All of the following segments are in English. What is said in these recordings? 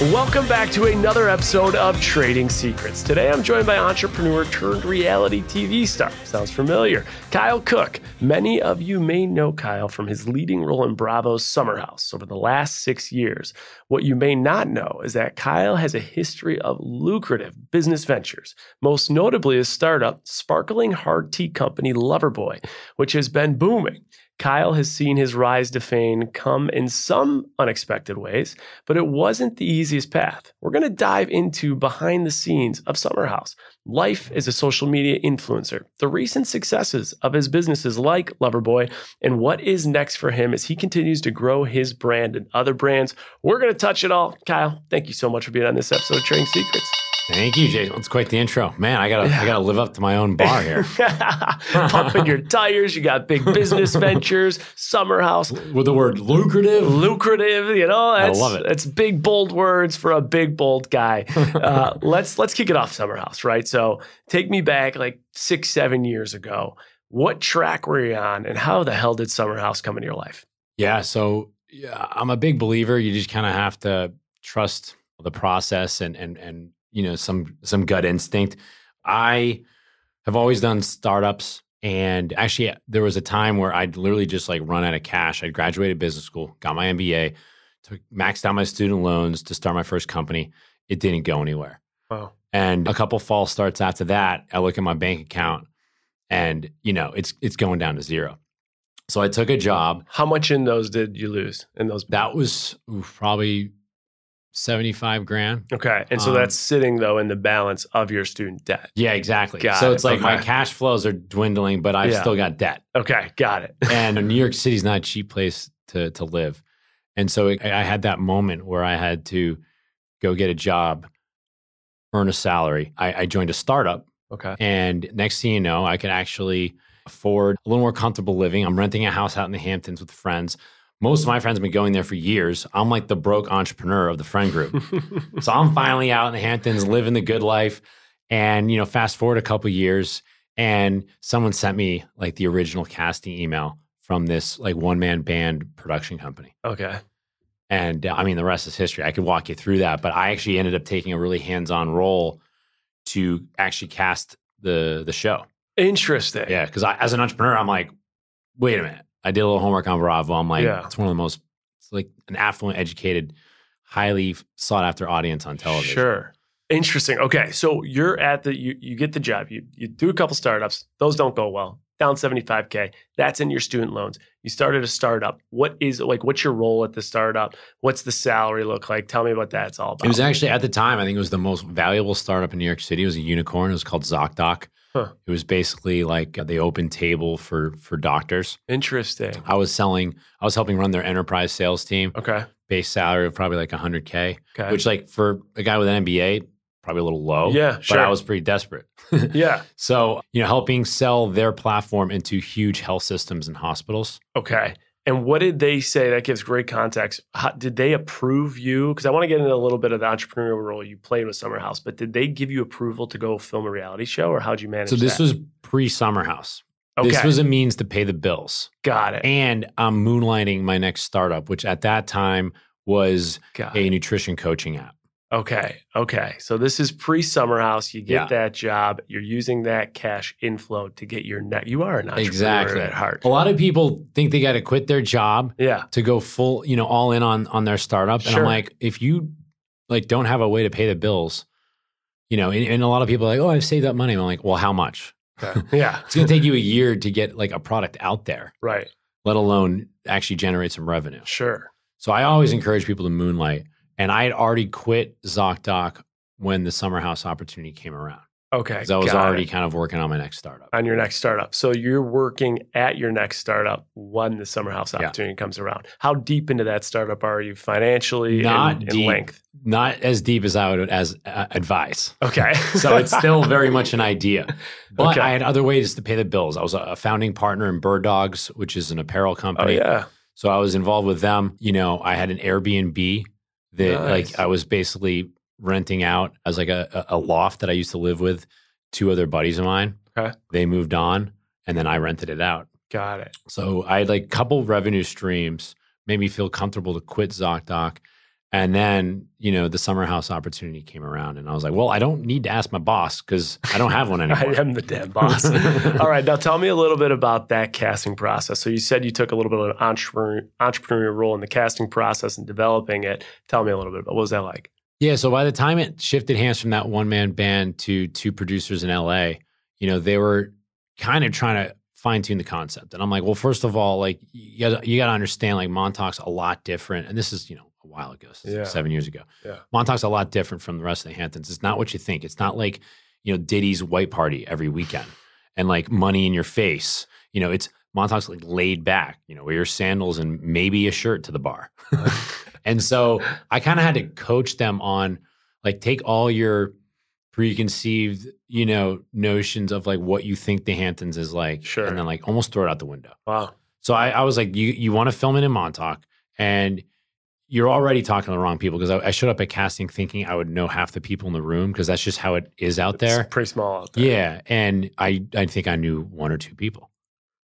Welcome back to another episode of Trading Secrets. Today I'm joined by entrepreneur turned reality TV star. Sounds familiar. Kyle Cooke. Many of you may know Kyle from his leading role in Bravo's Summer House over the last six years. What you may not know is that Kyle has a history of lucrative business ventures, most notably his startup, sparkling hard tea company Loverboy, which has been booming. Kyle has seen his rise to fame come in some unexpected ways, but it wasn't the easiest path. We're going to dive into behind the scenes of Summer House, life as a social media influencer, the recent successes of his businesses like Loverboy, and what is next for him as he continues to grow his brand and other brands. We're going to touch it all. Kyle, thank you so much for being on this episode of Trading Secrets. Thank you, Jason. It's quite the intro, man. I gotta, yeah. I gotta live up to my own bar here. Pumping your tires. You got big business ventures, summer house with the word lucrative. Lucrative, you know. That's, I love it. It's big bold words for a big bold guy. Uh, let's let's kick it off, summer house, right? So take me back like six, seven years ago. What track were you on, and how the hell did summer house come into your life? Yeah, so yeah, I'm a big believer. You just kind of have to trust the process and and and you know some some gut instinct. I have always done startups and actually there was a time where I'd literally just like run out of cash. I'd graduated business school, got my MBA, took maxed out my student loans to start my first company. It didn't go anywhere. Wow. And a couple false starts after that, I look at my bank account and you know, it's it's going down to zero. So I took a job. How much in those did you lose in those? That was oof, probably 75 grand. Okay. And so um, that's sitting though in the balance of your student debt. Yeah, exactly. Got so it's like okay. my cash flows are dwindling, but I've yeah. still got debt. Okay. Got it. and New York City's not a cheap place to, to live. And so it, I had that moment where I had to go get a job, earn a salary. I, I joined a startup. Okay. And next thing you know, I could actually afford a little more comfortable living. I'm renting a house out in the Hamptons with friends most of my friends have been going there for years. I'm like the broke entrepreneur of the friend group. so I'm finally out in the Hamptons living the good life. And, you know, fast forward a couple years and someone sent me like the original casting email from this like one man band production company. Okay. And uh, I mean, the rest is history. I could walk you through that, but I actually ended up taking a really hands on role to actually cast the the show. Interesting. Yeah. Cause I, as an entrepreneur, I'm like, wait a minute I did a little homework on Bravo. I'm like, yeah. it's one of the most, it's like an affluent, educated, highly sought after audience on television. Sure. Interesting. Okay. So you're at the, you, you get the job, you, you do a couple startups, those don't go well, down 75K. That's in your student loans. You started a startup. What is, like, what's your role at the startup? What's the salary look like? Tell me about that. It's all about. It was actually at the time, I think it was the most valuable startup in New York City. It was a unicorn. It was called ZocDoc. Huh. It was basically like uh, the open table for for doctors. Interesting. I was selling. I was helping run their enterprise sales team. Okay. Base salary of probably like 100k. Okay. Which like for a guy with an MBA, probably a little low. Yeah, sure. But I was pretty desperate. yeah. So you know, helping sell their platform into huge health systems and hospitals. Okay. And what did they say? That gives great context. How, did they approve you? Because I want to get into a little bit of the entrepreneurial role you played with Summer House, but did they give you approval to go film a reality show, or how'd you manage? So this that? was pre Summer House. Okay. This was a means to pay the bills. Got it. And I'm moonlighting my next startup, which at that time was Got a it. nutrition coaching app. Okay. Okay. So this is pre Summer House. You get yeah. that job. You're using that cash inflow to get your net. You are an entrepreneur exactly. at heart. A lot of people think they got to quit their job. Yeah. To go full, you know, all in on on their startup. And sure. I'm like, if you like don't have a way to pay the bills, you know, and, and a lot of people are like, oh, I've saved up money. I'm like, well, how much? Okay. Yeah. it's gonna take you a year to get like a product out there. Right. Let alone actually generate some revenue. Sure. So I always encourage people to moonlight And I had already quit ZocDoc when the summer house opportunity came around. Okay. I was already it. kind of working on my next startup. on your next startup. So you're working at your next startup when the summer house Yeah. opportunity comes around. How deep into that startup are you financially Not and, and deep. length? Not as deep as I would as uh, advise. Okay. So it's still very much an idea. But Okay. I had other ways to pay the bills. I was a founding partner in Bird Dogs, which is an apparel company. oh company. yeah. So I was involved with them. You know, I had an Airbnb that Nice. like I was basically renting out as like a, a loft that I used to live with two other buddies of mine. Okay. They moved on and then I rented it out. Got it. So I had like a couple revenue streams, made me feel comfortable to quit ZocDoc. And then, you know, the summer house opportunity came around and I was like, well, I don't need to ask my boss because I don't have one anymore. I am the damn boss. All right. Now tell me a little bit about that casting process. So you said you took a little bit of an entrepreneur, entrepreneurial role in the casting process and developing it. Tell me a little bit about what was that like? Yeah. So by the time it shifted hands from that one man band to two producers in LA, you know, they were kind of trying to fine tune the concept. And I'm like, well, first of all, like you got you got to understand, like Montauk's a lot different. And this is, you know, a while ago, Yeah. seven years ago. Yeah. Montauk's a lot different from the rest of the Hamptons. It's not what you think. It's not like, you know, Diddy's white party every weekend and like money in your face. You know, it's Montauk's like laid back, you know, wear your sandals and maybe a shirt to the bar. and so I kind of had to coach them on like take all your preconceived, you know, notions of like what you think the Hamptons is like, Sure. and then like almost throw it out the window. Wow. So I, I was like, you you want to film it in Montauk, and you're already talking to the wrong people because I, I showed up at casting thinking I would know half the people in the room because that's just how it is out there. It's pretty small out there. Yeah, and I I think I knew one or two people.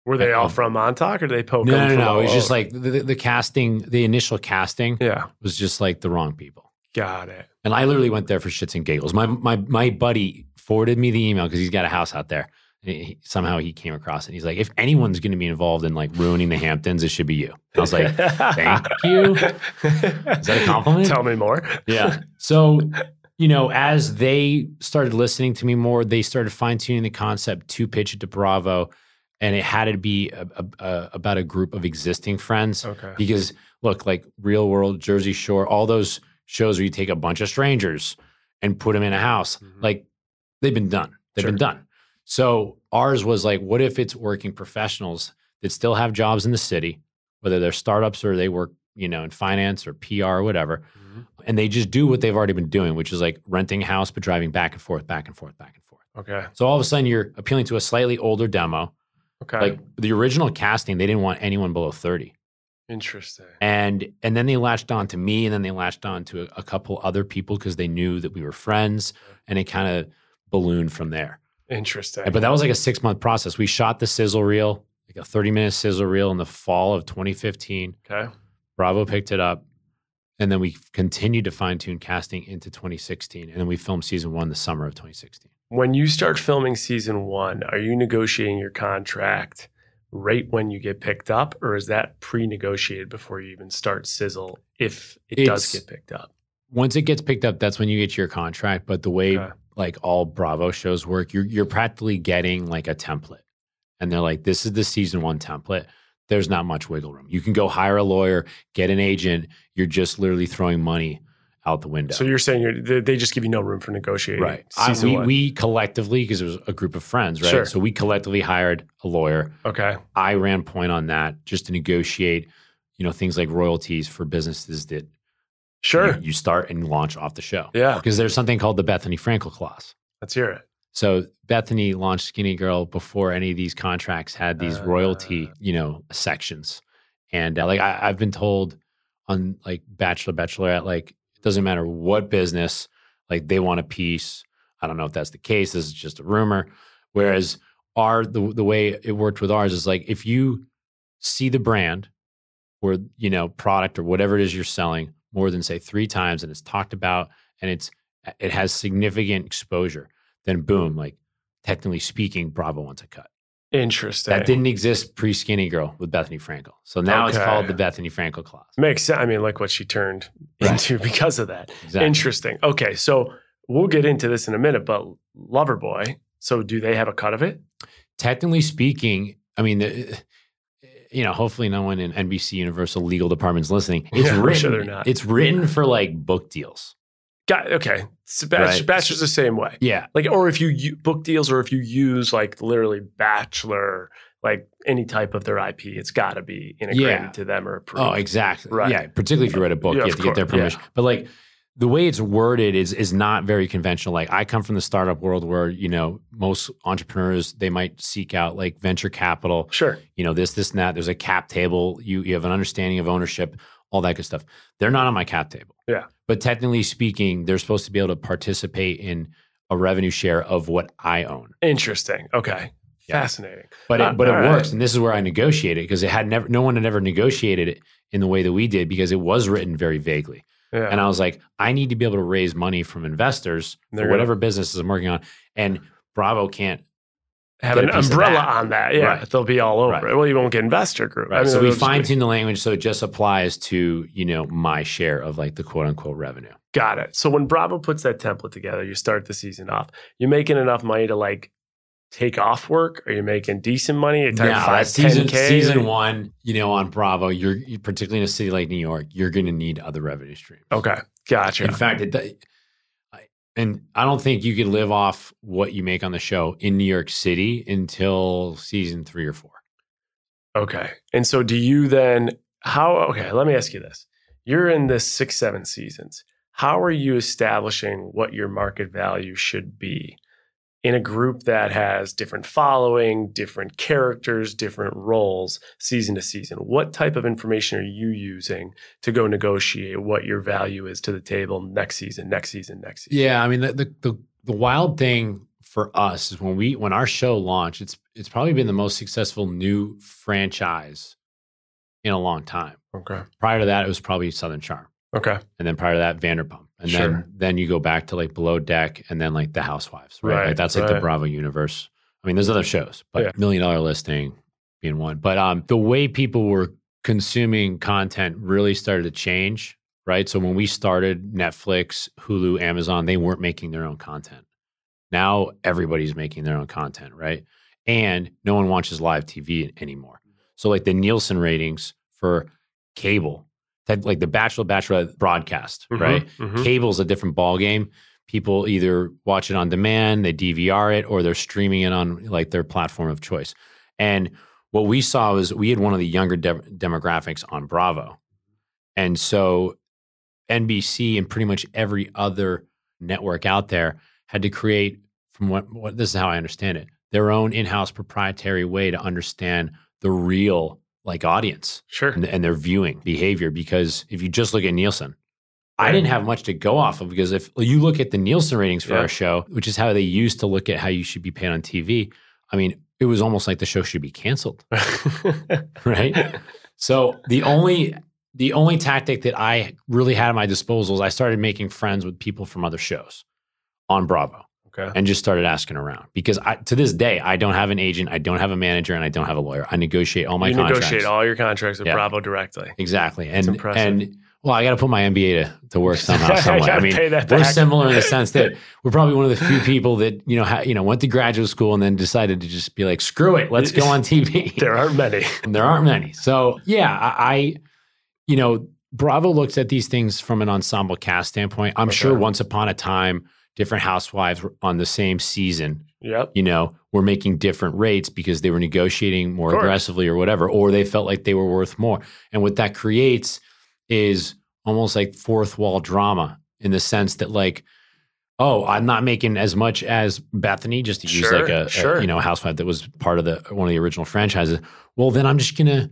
Were they all from Montauk or did they poke No, no, no. It was just like the, the, the casting, the initial casting Yeah. was just like the wrong people. Got it. And I literally went there for shits and giggles. My my my buddy forwarded me the email because he's got a house out there. And he, somehow he came across it. He's like, if anyone's going to be involved in like ruining the Hamptons, it should be you. And I was like, thank you. Is that a compliment? Tell me more. yeah. So, you know, as they started listening to me more, they started fine tuning the concept to pitch it to Bravo. And it had to be a, a, a, about a group of existing friends. Okay. Because look, like Real World, Jersey Shore, all those shows where you take a bunch of strangers and put them in a house, Mhm. like they've been done. They've been done. So ours was like, what if it's working professionals that still have jobs in the city, whether they're startups or they work, you know, in finance or PR or whatever, Mhm. and they just do what they've already been doing, which is like renting a house but driving back and forth, back and forth, back and forth. Okay. So all of a sudden you're appealing to a slightly older demo. Okay. Like the original casting, they didn't want anyone below 30. Interesting. And and then they latched on to me, and then they latched on to a, a couple other people because they knew that we were friends, and it kind of ballooned from there. Interesting. But that was like a six month process. We shot the sizzle reel, like a thirty minute sizzle reel, in the fall of 2015. okay. Bravo picked it up, and then we continued to fine tune casting into 2016, and then we filmed season one the summer of 2016. When you start filming season one, are you negotiating your contract right when you get picked up, or is that pre-negotiated before you even start sizzle? If it does get picked up. Once it gets picked up, that's when you get your contract. But the way Okay. Like all Bravo shows work, you're you're practically getting like a template. And they're like, this is the season one template. There's not much wiggle room. You can go hire a lawyer, get an agent. You're just literally throwing money out the window. So you're saying you're, they- they just give you no room for negotiating. right. I, we, we collectively, because it was a group of friends, right? Sure. So we collectively hired a lawyer. okay. I ran point on that just to negotiate, you know, things like royalties for businesses that Sure. you, you start and launch off the show. yeah. Because there's something called the Bethenny Frankel clause. Let's hear it. So Bethenny launched Skinnygirl before any of these contracts had these royalty, Ah. you know, sections. And uh, like I, I've been told on like Bachelor, Bachelorette, like it doesn't matter what business, like they want a piece. I don't know if that's the case. This is just a rumor. Whereas our the the way it worked with ours is like if you see the brand or you know product or whatever it is you're selling more than say three times and it's talked about and it's it has significant exposure then boom, mm. like technically speaking, Bravo wants a cut. Interesting. That didn't exist pre Skinnygirl with Bethenny Frankel. So now it's called the Bethenny Frankel clause. Makes sense. I mean, like what she turned Right. into because of that. Exactly. Interesting. Okay. So we'll get into this in a minute, but Loverboy. So do they have a cut of it? Technically speaking, I mean, the- you know, hopefully no one in NBC Universal legal department's listening. It's Yeah, written. sure they're not. It's written for like book deals. Got okay. Sebast- Right. Sebastian's the same way. Yeah. Like, or if you u- book deals, or if you use like literally Bachelor, like any type of their IP, it's got to be integrated Yeah. to them or oh, approved. Oh, exactly. Right. Yeah. Particularly if you write a book, Yeah, you have to get their course, permission. But like the way it's worded is is not very conventional. Like I come from the startup world where, you know, most entrepreneurs they might seek out like venture capital, Sure. you know, this, this, and that. There's a cap table. You you have an understanding of ownership, all that good stuff. They're not on my cap table. Yeah. But technically speaking, they're supposed to be able to participate in a revenue share of what I own. Interesting. Okay. Yeah. Fascinating. But Uh, it, but it right. works, and this is where I negotiate it because it had never, no one had ever negotiated it in the way that we did because it was written very vaguely. Yeah. And I was like, I need to be able to raise money from investors for whatever businesses I'm working on, and Bravo can't. have an a piece of umbrella that. on that. Yeah, Right. they'll be all over Right. it. Well, you won't get investor group. I Right. mean, so we fine tune the language so it just applies to you know my share of like the quote unquote revenue. Got it. So when Bravo puts that template together, you start the season off. You're making enough money to like take off work? Are you making decent money? Talking Now, five, season 10K? season one, you know, on Bravo, you're particularly in a city like New York, you're going to need other revenue streams. Okay, gotcha. In fact, it, and I don't think you can live off what you make on the show in New York City until season three or four. Okay. And so do you then how okay, let me ask you this. You're in this 6 7 seasons. How are you establishing what your market value should be in a group that has different following, different characters, different roles season to season? What type of information are you using to go negotiate what your value is to the table next season, next season, next season? Yeah, I mean the, the the the wild thing for us is when we when our show launched, it's it's probably been the most successful new franchise in a long time. Okay. Prior to that, it was probably Southern Charm, Okay. and then prior to that, Vanderpump, and Sure. then then you go back to like Below Deck, and then like The Housewives, right? Right, like that's like the. Bravo universe. I mean, there's other shows, but Yeah. Million Dollar Listing being one. But um, the way people were consuming content really started to change, right? So when we started, Netflix, Hulu, Amazon, they weren't making their own content. Now everybody's making their own content, right? And no one watches live TV anymore. So like the Nielsen ratings for cable, that like the Bachelor Bachelorette broadcast, Mhm, right? mhm. Cable's a different ballgame. People either watch it on demand, they DVR it, or they're streaming it on like their platform of choice. And what we saw was we had one of the younger de- demographics on Bravo, and so NBC and pretty much every other network out there had to create, from what, what this is how I understand it, their own in-house proprietary way to understand the real like audience Sure. and, and their viewing behavior. Because if you just look at Nielsen, I didn't have much to go mm. off of because if you look at the Nielsen ratings for Yeah. our show, which is how they used to look at how you should be paid on TV, I mean, it was almost like the show should be canceled, right? so the only the only tactic that I really had at my disposal is I started making friends with people from other shows on Bravo okay. and just started asking around because I, to this day I don't have an agent, I don't have a manager, and I don't have a lawyer. I negotiate all my you contracts. negotiate all your contracts with Yeah. Bravo directly. Exactly. And impressive. and well, I got to put my MBA to, to work somehow, I. I mean, we're similar in the sense that we're probably one of the few people that you know, ha, you know, went to graduate school and then decided to just be like, screw it, let's go on TV. There aren't many. and there aren't many. So yeah, I, I, you know, Bravo looks at these things from an ensemble cast standpoint. I'm sure once upon a time, different housewives on the same season Yep. you know, were making different rates because they were negotiating more aggressively or whatever, or they felt like they were worth more. And what that creates is almost like fourth wall drama in the sense that, like, oh, I'm not making as much as Bethenny, just to use Sure, like a, a, you know housewife that was part of the one of the original franchises. Well, then I'm just gonna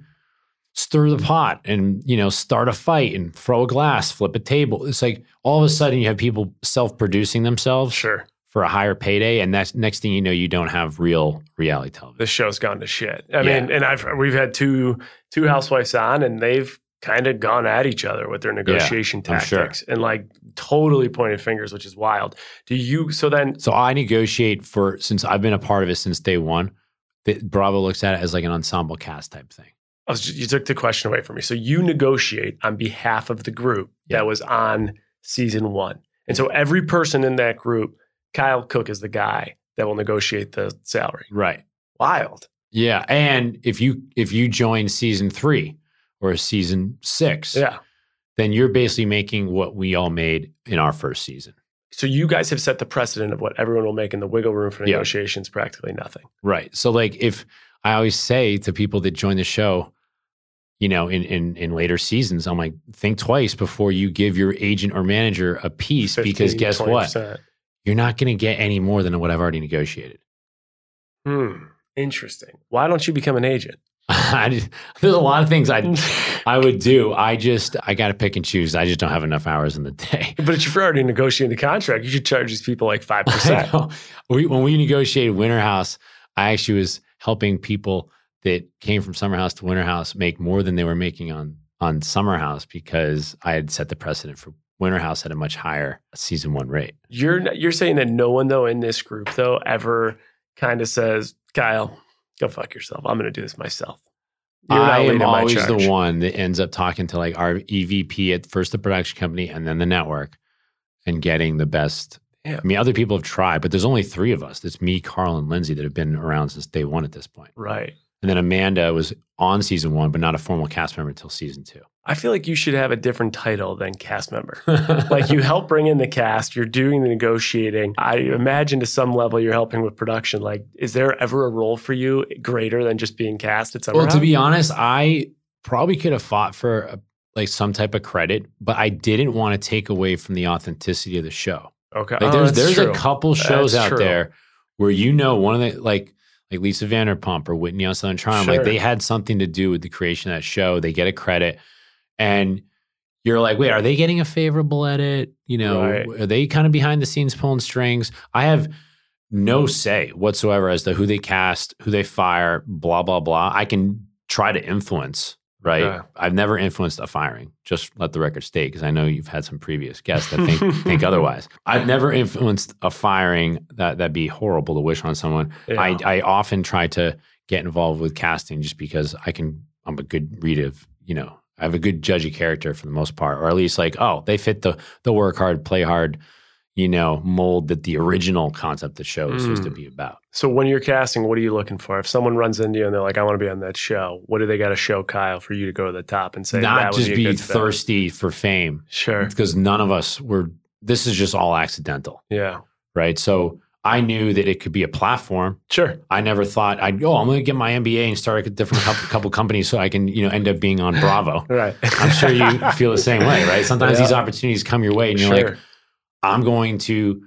stir the pot and you know start a fight and throw a glass, flip a table. It's like all of a sudden you have people self producing themselves Sure. for a higher payday, and that's next thing you know, you don't have real reality television. The show's gone to shit. I Yeah. mean, and I've we've had two two housewives on, and they've kind of gone at each other with their negotiation sure. tactics and like totally pointed fingers, which is wild. Do you? So then, So I negotiate for since I've been a part of it since day one. That Bravo looks at it as like an ensemble cast type thing. Oh, I was, you took the question away from me. So you negotiate on behalf of the group Yeah. that was on season one, and so every person in that group, Kyle Cooke is the guy that will negotiate the salary. Right. Wild. Yeah, and if you if you join season three or season six, Yeah. then you're basically making what we all made in our first season. So you guys have set the precedent of what everyone will make in the wiggle room for Yeah. negotiations, practically nothing. Right. So like if I always say to people that join the show, you know, in in in later seasons, I'm like, think twice before you give your agent or manager a piece because guess what? 20%. You're not going to get any more than what I've already negotiated. Hmm. Interesting. Why don't you become an agent? I there's a lot of things I I would do. I just I got to pick and choose. I just don't have enough hours in the day. But if you're already negotiating the contract, you should charge these people like five percent. We, when we negotiated Winter House, I actually was helping people that came from Summer House to Winter House make more than they were making on on Summer House because I had set the precedent for Winter House at a much higher season one rate. You're you're saying that no one though in this group though ever kind of says, Kyle, go fuck yourself. I'm going to do this myself. You're I am always the one that ends up talking to like our EVP at first the production company and then the network and getting the best. Yeah. I mean, other people have tried, but there's only three of us. It's me, Carl, and Lindsay that have been around since day one at this point. Right. And then Amanda was on season one, but not a formal cast member until season two. I feel like you should have a different title than cast member. like you help bring in the cast, you're doing the negotiating. I imagine to some level you're helping with production. Like, is there ever a role for you greater than just being cast at Summer well, to be honest, I probably could have fought for a, like some type of credit, but I didn't want to take away from the authenticity of the show. Okay, Like Oh, there's there's true. a couple shows That's out true. there where you know one of the like like Lisa Vanderpump or Whitney on Southern Charm, like they had something to do with the creation of that show. They get a credit, and you're like, wait, are they getting a favorable edit? You know, Right. are they kind of behind the scenes pulling strings? I have no say whatsoever as to who they cast, who they fire, blah blah blah. I can try to influence. Right, Okay. I've never influenced a firing. Just let the record state, because I know you've had some previous guests that think think otherwise. I've never influenced a firing that that'd be horrible to wish on someone. I, Yeah. I often try to get involved with casting just because I can. I'm a good read of you know. I have a good judge of character for the most part, or at least like, oh, they fit the the work hard, play hard, you know, mold that the original concept of the show is supposed to Mm. be about. So when you're casting, what are you looking for? If someone runs into you and they're like, "I want to be on that show," what do they got to show Kyle for you to go to the top and say Not that just be, be good fit"? thirsty for fame, Sure. because none of us were. This is just all accidental, Yeah. right? So I knew that it could be a platform. Sure. I never thought I'd oh I'm going to get my MBA and start a different couple, couple companies so I can you know end up being on Bravo. Right. I'm sure you feel the same way, right? Sometimes Yeah. these opportunities come your way and you're sure. like, I'm going to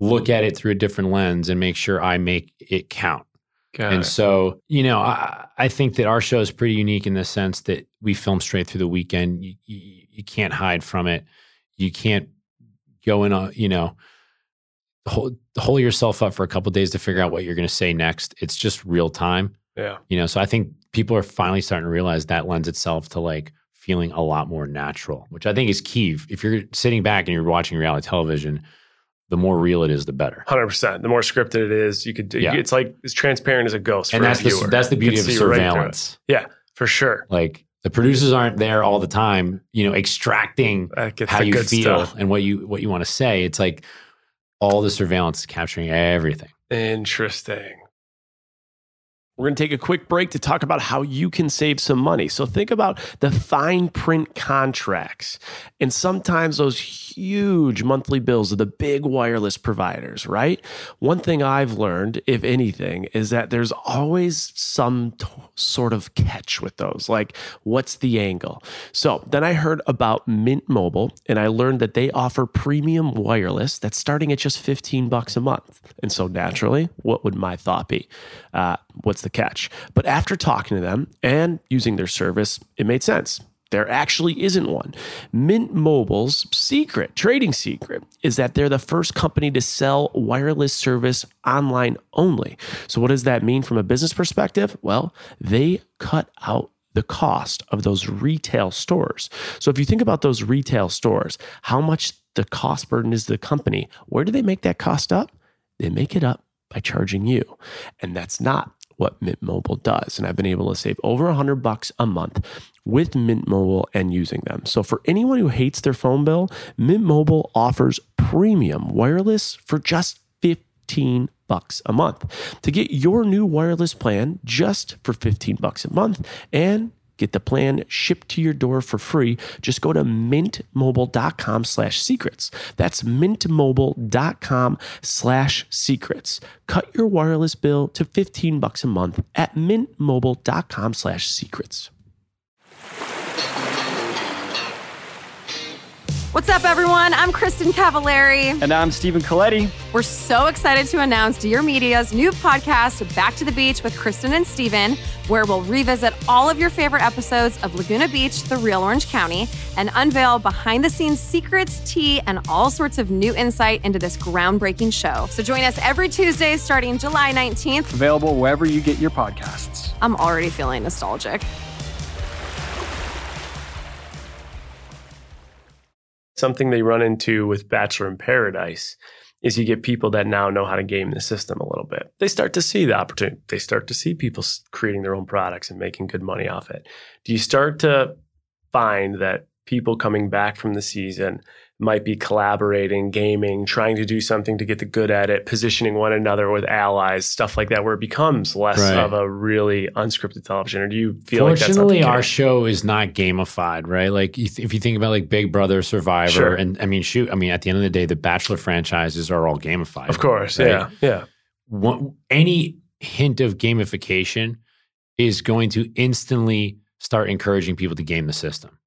look at it through a different lens and make sure I make it count. Got and it. so, you know, I, I think that our show is pretty unique in the sense that we film straight through the weekend. You, you, you can't hide from it. You can't go in a, you know, hold, hold yourself up for a couple days to figure out what you're going to say next. It's just real time, yeah. you know. So I think people are finally starting to realize that lends itself to like feeling a lot more natural, which I think is key. If you're sitting back and you're watching reality television, the more real it is, the better. Hundred percent. The more scripted it is, you could. do Yeah. It's like as transparent as a ghost. And for that's the that's the beauty of see right surveillance. Yeah, for sure. Like the producers aren't there all the time, you know, extracting how you feel stuff. and what you what you want to say. It's like all the surveillance is capturing everything. Interesting. We're going to take a quick break to talk about how you can save some money. So, think about the fine print contracts and sometimes those huge monthly bills of the big wireless providers, right? One thing I've learned, if anything, is that there's always some t- sort of catch with those. Like, what's the angle? So, then I heard about Mint Mobile and I learned that they offer premium wireless that's starting at just 15 bucks a month. And so, naturally, what would my thought be? Uh, what's the catch? But after talking to them and using their service, it made sense. There actually isn't one. Mint Mobile's secret, trading secret, is that they're the first company to sell wireless service online only. So, what does that mean from a business perspective? Well, they cut out the cost of those retail stores. So, if you think about those retail stores, how much the cost burden is the company, where do they make that cost up? They make it up by charging you. And that's not what Mint Mobile does. And I've been able to save over a hundred bucks a month with Mint Mobile and using them. So for anyone who hates their phone bill, Mint Mobile offers premium wireless for just 15 bucks a month. To get your new wireless plan just for 15 bucks a month and Get the plan shipped to your door for free. Just go to mintmobile.com slash secrets. That's mintmobile.com slash secrets. Cut your wireless bill to 15 bucks a month at mintmobile.com slash secrets. What's up, everyone? I'm Kristin Cavallari. And I'm Stephen Colletti. We're so excited to announce Dear Media's new podcast, Back to the Beach with Kristin and Stephen, where we'll revisit all of your favorite episodes of Laguna Beach, the real Orange County, and unveil behind the scenes secrets, tea, and all sorts of new insight into this groundbreaking show. So join us every Tuesday starting July 19th. Available wherever you get your podcasts. I'm already feeling nostalgic. Something they run into with Bachelor in Paradise is you get people that now know how to game the system a little bit. They start to see the opportunity. They start to see people creating their own products and making good money off it. Do you start to find that people coming back from the season might be collaborating, gaming, trying to do something to get the good at it, positioning one another with allies, stuff like that, where it becomes less right. of a really unscripted television. Or do you feel Fortunately, like our show is not gamified, right? Like if you think about like Big Brother, Survivor, sure. and I mean, shoot, I mean, at the end of the day, the Bachelor franchises are all gamified. Of course, right? yeah, yeah. One, any hint of gamification is going to instantly start encouraging people to game the system.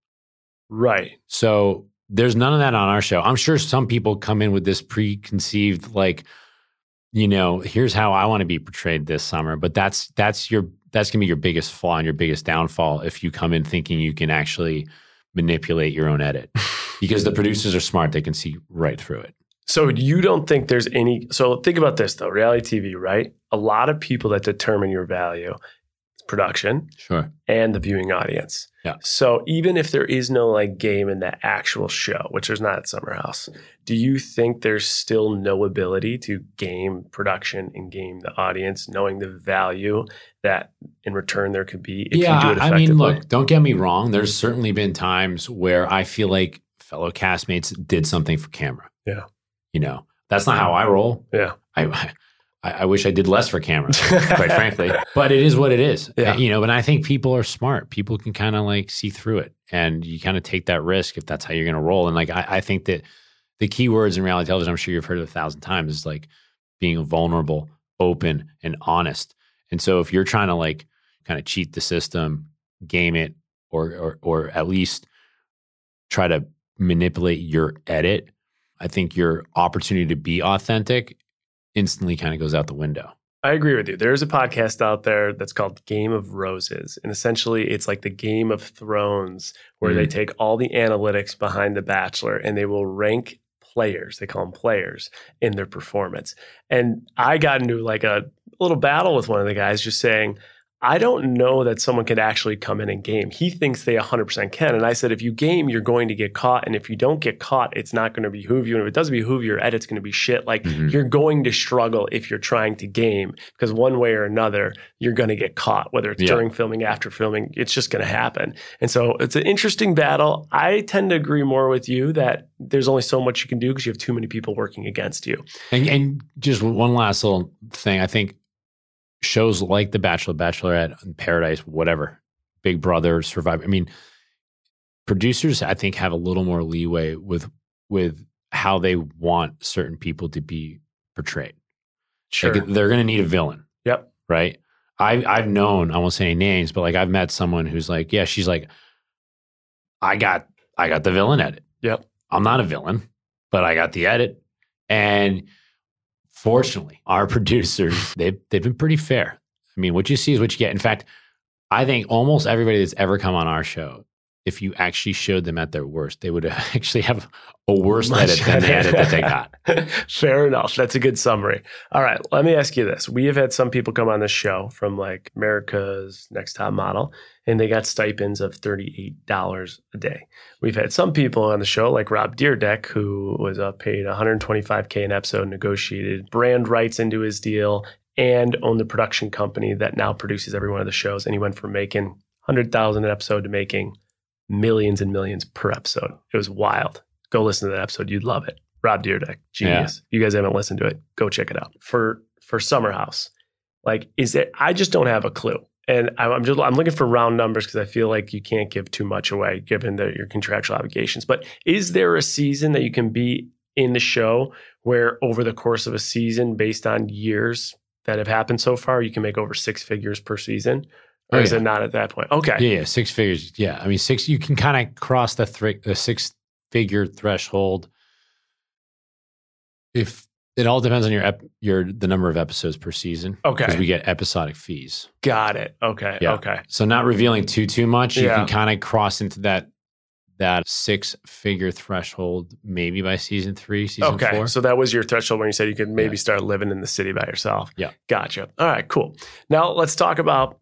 Right. So there's none of that on our show. I'm sure some people come in with this preconceived like you know, here's how I want to be portrayed this summer, but that's that's your that's going to be your biggest flaw and your biggest downfall if you come in thinking you can actually manipulate your own edit. because the producers are smart, they can see right through it. So you don't think there's any so think about this though, reality TV, right? A lot of people that determine your value production sure and the viewing audience yeah. So even if there is no like game in the actual show which there's not at summer house do you think there's still no ability to game production and game the audience knowing the value that in return there could be if yeah, you do it i mean look don't get me wrong. There's certainly been times where i feel like fellow castmates did something for camera. Yeah. You know that's not how i roll. Yeah. I, I, I wish I did less for cameras, quite frankly. But it is what it is. Yeah. You know, And I think people are smart. People can kind of like see through it. And you kind of take that risk if that's how you're going to roll. And like, I, I think that the key words in reality television, I'm sure you've heard it a thousand times, is like being vulnerable, open, and honest. And so if you're trying to like kind of cheat the system, game it, or, or, or at least try to manipulate your edit, I think your opportunity to be authentic instantly kind of goes out the window. I agree with you. There's a podcast out there that's called Game of Roses. And essentially, it's like the Game of Thrones, where mm-hmm. they take all the analytics behind The Bachelor and they will rank players, they call them players, in their performance. And I got into like a little battle with one of the guys just saying, I don't know that someone could actually come in and game. He thinks they 100% can. And I said, if you game, you're going to get caught. And if you don't get caught, it's not going to behoove you. And if it does behoove you, your edit's going to be shit. Like mm-hmm. you're going to struggle if you're trying to game because one way or another, you're going to get caught, whether it's yeah. during filming, after filming, it's just going to happen. And so it's an interesting battle. I tend to agree more with you that there's only so much you can do because you have too many people working against you. And, and just one last little thing. I think shows like The Bachelor, Bachelorette, Paradise, whatever, Big Brother, Survivor. I mean, producers I think have a little more leeway with with how they want certain people to be portrayed. Sure, like they're going to need a villain. Yep. Right. I I've known I won't say any names, but like I've met someone who's like, yeah, she's like, I got I got the villain edit. Yep. I'm not a villain, but I got the edit, and Fortunately, our producers, they've, they've been pretty fair. I mean, what you see is what you get. In fact, I think almost everybody that's ever come on our show, if you actually showed them at their worst, they would actually have a worse Much edit than the edit that they got. Fair enough. That's a good summary. All right. Let me ask you this. We have had some people come on the show from like America's Next Top Model and they got stipends of $38 a day. We've had some people on the show, like Rob Dyrdek, who was uh, paid 125K an episode, negotiated brand rights into his deal, and owned the production company that now produces every one of the shows. And he went from making 100,000 an episode to making millions and millions per episode. It was wild. Go listen to that episode. You'd love it. Rob Dyrdek, genius. You guys haven't listened to it, go check it out. For for Summer House, like is it? I just don't have a clue, and I'm I'm just I'm looking for round numbers because I feel like you can't give too much away given the, your contractual obligations. But is there a season that you can be in the show where over the course of a season, based on years that have happened so far, you can make over six figures per season? Oh, or Oh, is yeah. it not at that point? Okay. Yeah, yeah, six figures. Yeah, I mean six. You can kind of cross the thr- the six figure threshold. If it all depends on your ep- your the number of episodes per season. Okay. because we get episodic fees. Got it. Okay. Yeah. Okay. So not revealing too too much, you Yeah. can kind of cross into that that six figure threshold maybe by season three, season okay. four. So that was your threshold when you said you could maybe Yeah. start living in the city by yourself. Yeah. Gotcha. All right, cool. Now let's talk about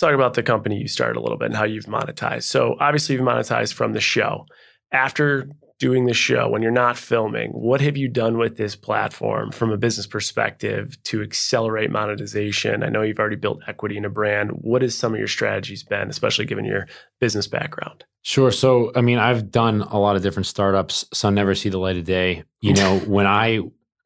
talk about the company you started a little bit and how you've monetized. So obviously you've monetized from the show. After doing the show, when you're not filming, what have you done with this platform from a business perspective to accelerate monetization? I know you've already built equity in a brand. What has some of your strategies been, especially given your business background? Sure. So, I mean, I've done a lot of different startups. Some never see the light of day. You know, when I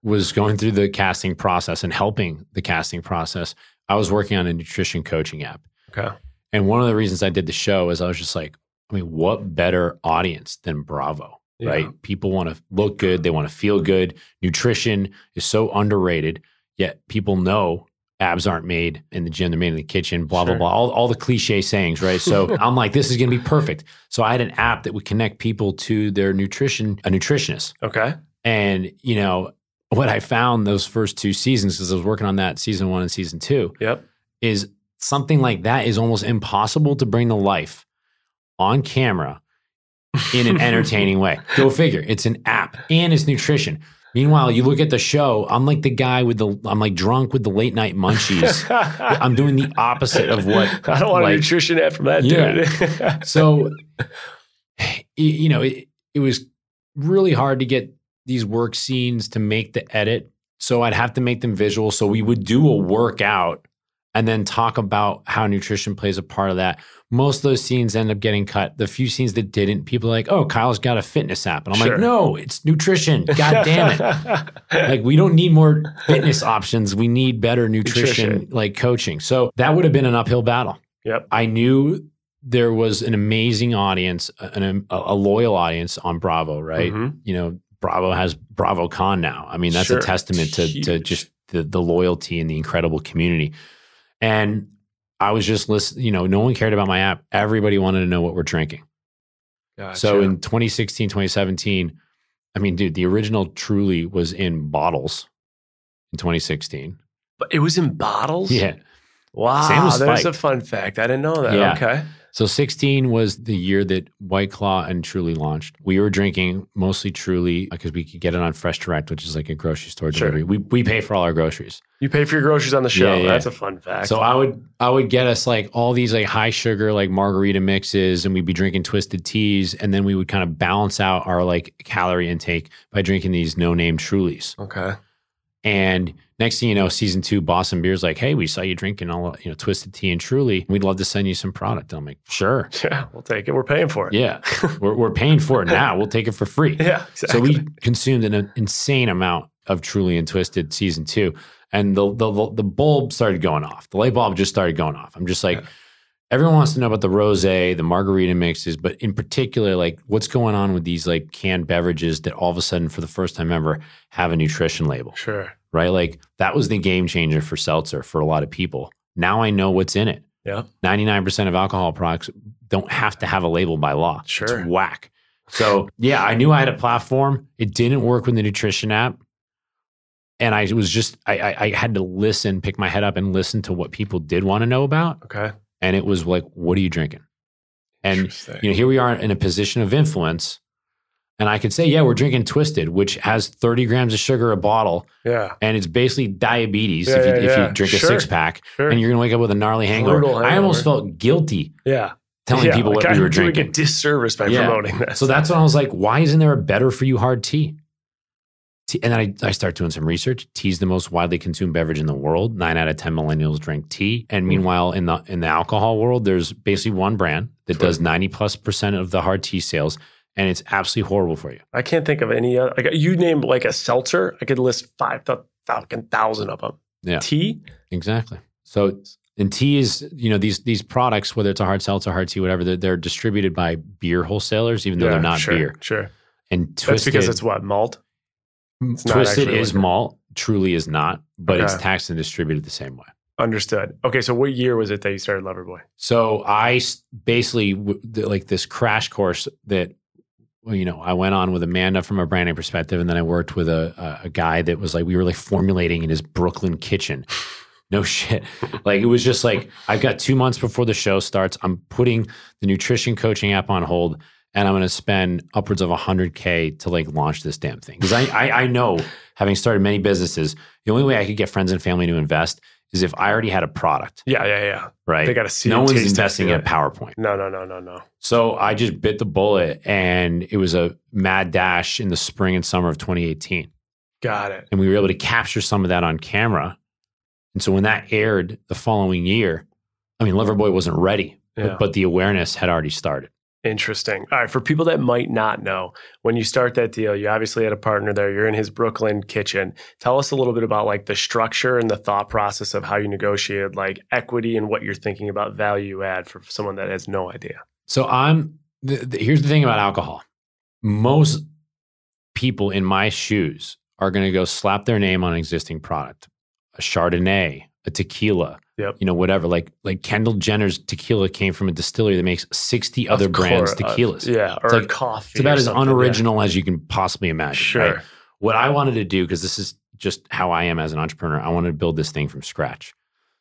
was going through the casting process and helping the casting process, I was working on a nutrition coaching app. Okay. And one of the reasons I did the show is I was just like, I mean, what better audience than Bravo, Yeah. right? People want to look good, they want to feel good. Nutrition is so underrated, yet people know abs aren't made in the gym, they're made in the kitchen, blah, Sure. blah, blah. All, all the cliche sayings, right? So I'm like, this is going to be perfect. So I had an app that would connect people to their nutrition, a nutritionist. Okay. And, you know, what I found those first two seasons, because I was working on that season one and season two, Yep. is something like that is almost impossible to bring to life on camera in an entertaining way. Go figure. It's an app and it's nutrition. Meanwhile, you look at the show, I'm like the guy with the I'm like drunk with the late night munchies. I'm doing the opposite of what I don't want a nutrition ad from that Yeah. dude. so you know, it, it was really hard to get these work scenes to make the edit. So I'd have to make them visual. So we would do a workout and then talk about how nutrition plays a part of that. Most of those scenes end up getting cut. The few scenes that didn't, people are like, "Oh, Kyle's got a fitness app," and I'm Sure. like, "No, it's nutrition. God damn it!" like we don't need more fitness options. We need better nutrition, Nutrition. like coaching. So that would have been an uphill battle. Yep. I knew there was an amazing audience, an, a, a loyal audience on Bravo, right? Mhm. You know, Bravo has BravoCon now. I mean, that's Sure. a testament to, to just the, the loyalty and the incredible community. And I was just listening, you know, no one cared about my app. Everybody wanted to know what we're drinking. So in 2016, 2017, I mean, dude, the original Truly was in bottles in 2016. But it was in bottles. Yeah. Wow. Same with There's Spike. a fun fact. I didn't know that. Yeah. Okay. So 16 was the year that White Claw and Truly launched. We were drinking mostly Truly uh, because we could get it on Fresh Direct, which is like a grocery store Sure. delivery. We we pay for all our groceries. You pay for your groceries on the show. Yeah, yeah. That's a fun fact. So I would I would get us like all these like high sugar like margarita mixes and we'd be drinking twisted teas and then we would kind of balance out our like calorie intake by drinking these no name Trulies. okay. And next thing you know, season two, Boston Beer's like, hey, we saw you drinking all you know twisted tea and Truly. We'd love to send you some product. I'm like, sure. Yeah, we'll take it. We're paying for it. Yeah, we're, we're paying for it now. We'll take it for free. Yeah. So we consumed an insane amount of Truly and Twisted season two, and the the the bulb started going off. The light bulb just started going off. I'm just like, everyone wants to know about the rosé, the margarita mixes, but in particular, like what's going on with these like canned beverages that all of a sudden, for the first time ever, have a nutrition label, Sure. right? Like that was the game changer for seltzer for a lot of people. Now I know what's in it. Yeah. 99% of alcohol products don't have to have a label by law. Sure. It's whack. So, yeah, I knew I had a platform. It didn't work with the nutrition app. And I was just, I, I, I had to listen, pick my head up and listen to what people did want to know about. Okay. And it was like, what are you drinking? And, you know, here we are in a position of influence. And I could say, yeah, we're drinking Twisted, which has 30 grams of sugar a bottle. yeah. And it's basically diabetes Yeah, if, you, yeah, if yeah. you drink a Sure. six pack Sure. and you're going to wake up with a gnarly hangover. Brutal I almost felt guilty yeah. telling people like what I'm we were doing drinking. a disservice by promoting this. So that's when I was like, why isn't there a better for you hard tea? Tea and then I, I start doing some research. Tea's the most widely consumed beverage in the world. Nine out of ten millennials drink tea. And meanwhile, in the in the alcohol world, there's basically one brand that does ninety plus percent of the hard tea sales, and it's absolutely horrible for you. I can't think of any other. Like you name like a seltzer, I could list five fucking thousand of them. Yeah. Tea, Exactly. So and tea is, you know, these these products, whether it's a hard seltzer, hard tea, whatever, they're, they're distributed by beer wholesalers, even though Yeah, they're not sure, beer. Sure, And that's because it's what malt. It's twisted is liquor. malt, truly is not, but it's taxed and distributed the same way. Understood. Okay, so what year was it that you started Loverboy? So I basically like this crash course that you know I went on with Amanda from a branding perspective, and then I worked with a, a a guy that was like we were like formulating in his Brooklyn kitchen. No shit. Like it was just like I've got two months before the show starts. I'm putting the nutrition coaching app on hold, and I'm going to spend upwards of 100k to like launch this damn thing because I, I I know having started many businesses, the only way I could get friends and family to invest is if I already had a product, Yeah, yeah, yeah. right? They gotta see No one's investing in it. PowerPoint. No, no, no, no, no. So I just bit the bullet and it was a mad dash in the spring and summer of 2018. Got it. And we were able to capture some of that on camera. And so when that aired the following year, I mean, Loverboy wasn't ready, but- but, the awareness had already started. Interesting. All right. For people that might not know, when you start that deal, you obviously had a partner there. You're in his Brooklyn kitchen. Tell us a little bit about like the structure and the thought process of how you negotiated like equity and what you're thinking about value add for someone that has no idea. So I'm, the, the, here's the thing about alcohol most people in my shoes are going to go slap their name on an existing product a Chardonnay, a tequila, Yep. you know, whatever. Like like Kendall Jenner's tequila came from a distillery that makes 60 other Of brands course, uh, tequilas. yeah. Or It's like- coffee. It's about as something, yeah. unoriginal as you can possibly imagine. Sure. right? What I wanted to do, because this is just how I am as an entrepreneur, I wanted to build this thing from scratch.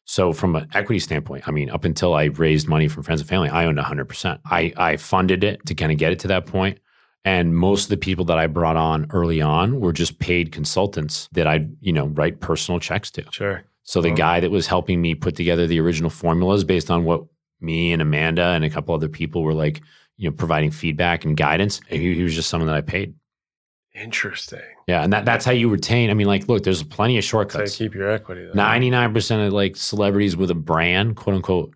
So, from an equity standpoint, I mean, up until I raised money from friends and family, I owned 100%. I, I funded it to kind of get it to that point. And most of the people that I brought on early on were just paid consultants that I'd, you know, write personal checks to. Sure. So the Oh. guy that was helping me put together the original formulas based on what me and Amanda and a couple other people were like, you know, providing feedback and guidance, he, he was just someone that I paid. Interesting. Yeah, and that, that's how you retain. I mean, like, look, there's plenty of That's how you shortcuts. keep your equity. Ninety nine percent of like celebrities with a brand, quote unquote,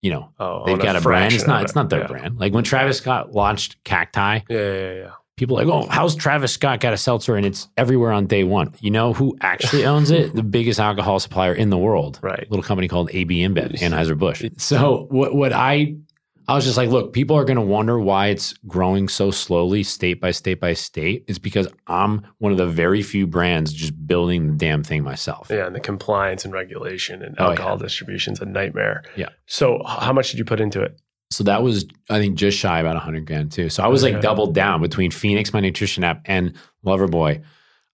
you know, Oh, they've got a brand. It's not. It's not their Yeah. brand. Like when Travis Scott launched Cacti, Yeah, yeah, yeah. People are like, oh, how's Travis Scott got a seltzer and it's everywhere on day one? You know who actually owns it? The biggest alcohol supplier in the world. Right. A little company called AB InBev, Anheuser Busch. So what what I I was just like, look, people are going to wonder why it's growing so slowly, state by state by state. It's because I'm one of the very few brands just building the damn thing myself. Yeah, and the compliance and regulation and Oh, yeah. alcohol distribution's a nightmare. Yeah. So, how much did you put into it? So that was, I think, just shy about 100 grand too. So I was Okay. like doubled down between Phoenix, my nutrition app, and Loverboy.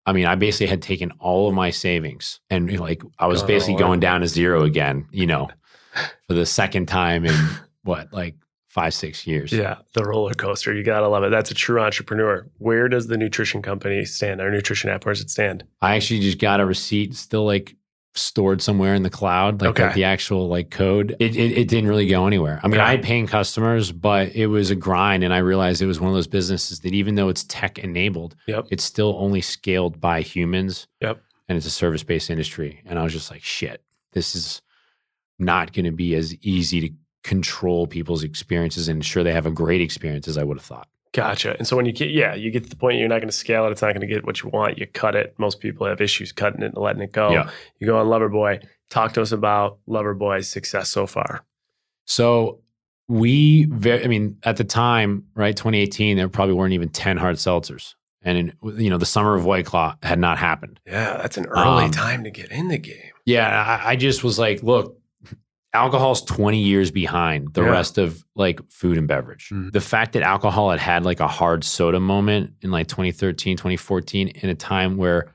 I mean, I basically had taken all of my savings and like I was basically going down to zero again, you know, for the second time in what, like five, six years. Yeah, the roller coaster. You gotta love it. That's a true entrepreneur. Where does the nutrition company stand? Our nutrition app, where does it stand? I actually just got a receipt still like stored somewhere in the cloud, like, Okay. like the actual like code. It, it it didn't really go anywhere. I mean, Okay. I had paying customers, but it was a grind, and I realized it was one of those businesses that even though it's tech enabled, Yep. it's still only scaled by humans. Yep. and it's a service based industry. And I was just like, shit, this is not going to be as easy to control people's experiences and ensure they have a great experience as I would have thought. Gotcha. And so when you get, yeah, you get to the point you're not going to scale it. It's not going to get what you want. You cut it. Most people have issues cutting it and letting it go. Yeah. You go on Loverboy. Talk to us about Loverboy's success so far. So we, very, I mean, at the time, right, 2018, there probably weren't even 10 hard seltzers. And, in, you know, the summer of White Claw had not happened. Yeah, that's an early Um, time to get in the game. Yeah, I, I just was like, look, alcohol's 20 years behind the Yeah. rest of like food and beverage. Mhm. The fact that alcohol had had like a hard soda moment in like 2013, 2014, in a time where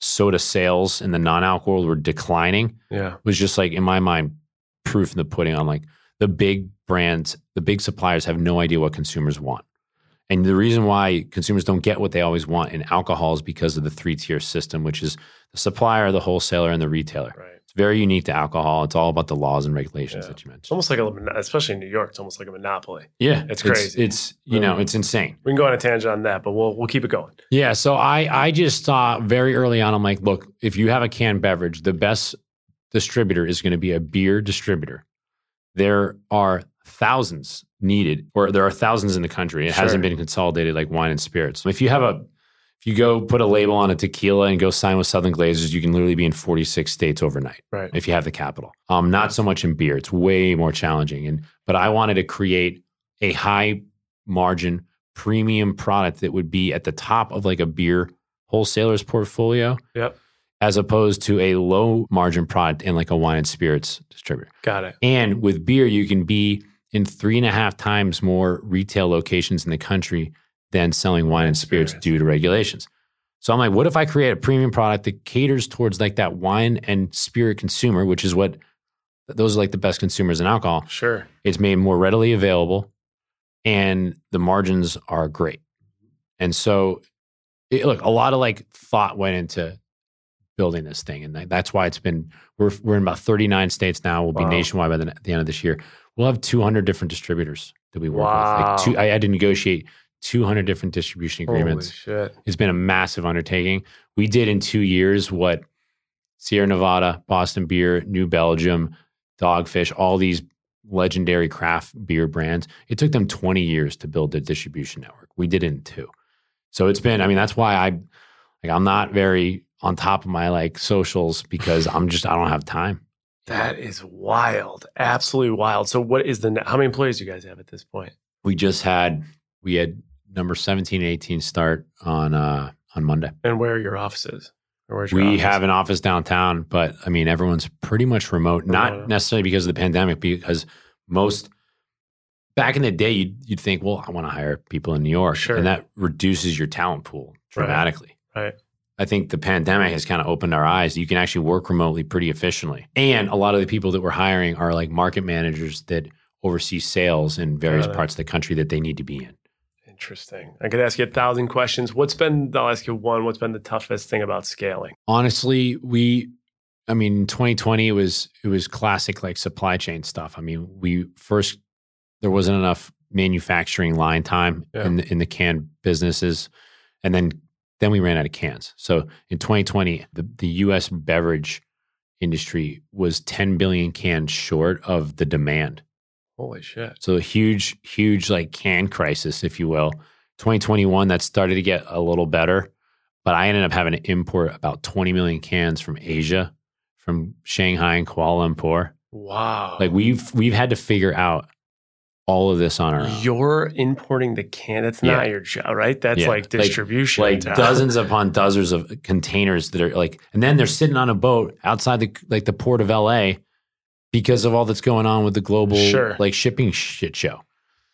soda sales in the non alcohol world were declining Yeah. was just like, in my mind, proof in the pudding on like the big brands, the big suppliers have no idea what consumers want. And the reason why consumers don't get what they always want in alcohol is because of the three tier system, which is the supplier, the wholesaler, and the retailer. Right. It's very unique to alcohol. It's all about the laws and regulations Yeah. that you mentioned. It's almost like a, especially in New York, it's almost like a monopoly. Yeah, It's crazy. It's, you know, it's insane. We can go on a tangent on that, but we'll we'll keep it going. Yeah. So I I just saw very early on. I'm like, look, if you have a canned beverage, the best distributor is going to be a beer distributor. There are thousands needed, or there are thousands in the country. It Sure. hasn't been consolidated like wine and spirits. If you have a, if you go put a label on a tequila and go sign with Southern Glazer's, you can literally be in 46 states overnight Right. if you have the capital. Um, not so much in beer; it's way more challenging. And but I wanted to create a high margin premium product that would be at the top of like a beer wholesaler's portfolio, Yep. as opposed to a low margin product in like a wine and spirits distributor. Got it. And with beer, you can be in three and a half times more retail locations in the country than selling wine and spirits due to regulations. So I'm like, what if I create a premium product that caters towards like that wine and spirit consumer, which is what those are like the best consumers in alcohol. Sure. It's made more readily available and the margins are great. And so, it, look, a lot of like thought went into building this thing. And that's why it's been, we're, we're in about 39 states now. We'll be Wow. nationwide by the, the end of this year. We'll have 200 different distributors that we work with. Wow. Like two, I had to negotiate 200 different distribution agreements. Holy shit. It's been a massive undertaking. We did in two years what Sierra Nevada, Boston Beer, New Belgium, Dogfish, all these legendary craft beer brands. It took them 20 years to build their distribution network. We did it in two. So it's been, I mean, that's why I like I'm not very on top of my like socials because I'm just I don't have time. That is wild. Absolutely wild. So what is the how many employees do you guys have at this point? We just had we had number 17 and 18 start on uh on Monday. And where are your offices? Your We office? have an office downtown, but I mean, everyone's pretty much remote. Not Remote. necessarily because of the pandemic, because most back in the day, you'd, you'd think, well, I want to hire people in New York, Sure. and that reduces your talent pool dramatically. Right. I think the pandemic has kind of opened our eyes. You can actually work remotely pretty efficiently, and a lot of the people that we're hiring are like market managers that oversee sales in various parts of the country that they need to be in. Interesting. I could ask you a thousand questions. What's been I'll ask you one, what's been the toughest thing about scaling? honestly we i mean 2020 it was it was classic like supply chain stuff i mean we first there wasn't enough manufacturing line time Yeah. in, the, in the can businesses and then then we ran out of cans so in 2020 the, the us beverage industry was 10 billion cans short of the demand Holy shit. so a huge, huge like can crisis, if you will. 2021, that started to get a little better, but I ended up having to import about 20 million cans from Asia, from Shanghai and Kuala Lumpur. Wow. Like we've we've had to figure out all of this on our own. You're importing the can. That's Yeah. not your job, right? That's Yeah. like Like- distribution. like job. dozens upon dozens of containers that are like, and then they're mm. sitting on a boat outside the like the port of LA because of all that's going on with the global Sure. like shipping shit show.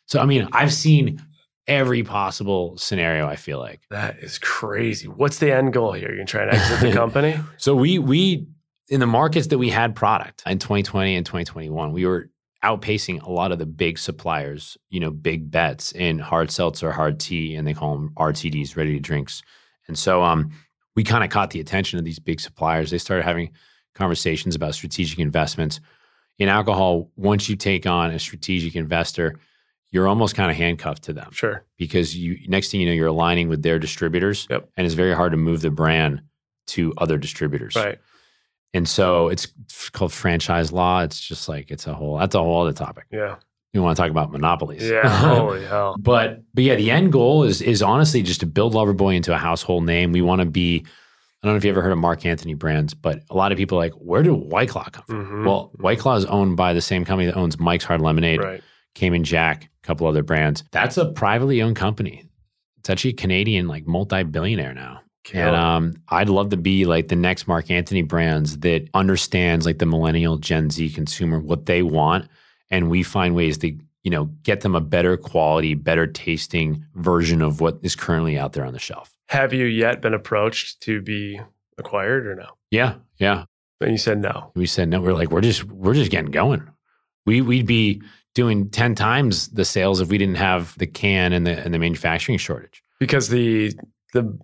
So I mean, I've seen every possible scenario. I feel like That is crazy. What's the end goal here? You can try and exit the company? so. We we in the markets that we had product in 2020 and 2021, we were outpacing a lot of the big suppliers. You know, big bets in hard seltzer, hard tea, and they call them RTDs, ready to drinks. And so um, we kind of caught the attention of these big suppliers. They started having conversations about strategic investments in alcohol. Once you take on a strategic investor, you're almost kind of handcuffed to them Sure. because you next thing you know, you're aligning with their distributors, Yep. and it's very hard to move the brand to other distributors. Right. And so it's called franchise law. It's just like it's a whole that's a whole other topic. Yeah. You want to talk about monopolies? Yeah. Holy hell. But but yeah, the end goal is is honestly just to build Loverboy into a household name. We want to be. I don't know if you ever heard of Mark Anthony brands, but a lot of people are like, where did White Claw come from? Mhm. Well, White Claw is owned by the same company that owns Mike's Hard Lemonade, Right. Cayman Jack, a couple other brands. That's a privately owned company. It's actually a Canadian, like multi-billionaire now. And um, I'd love to be like the next Mark Anthony brands that understands like the millennial Gen Z consumer, what they want, and we find ways to you know get them a better quality, better tasting version of what is currently out there on the shelf. Have you yet been approached to be acquired or no? Yeah, yeah. And you said no. We said no. We're like we're just we're just getting going. We we'd be doing ten times the sales if we didn't have the can and the and the manufacturing shortage. Because the the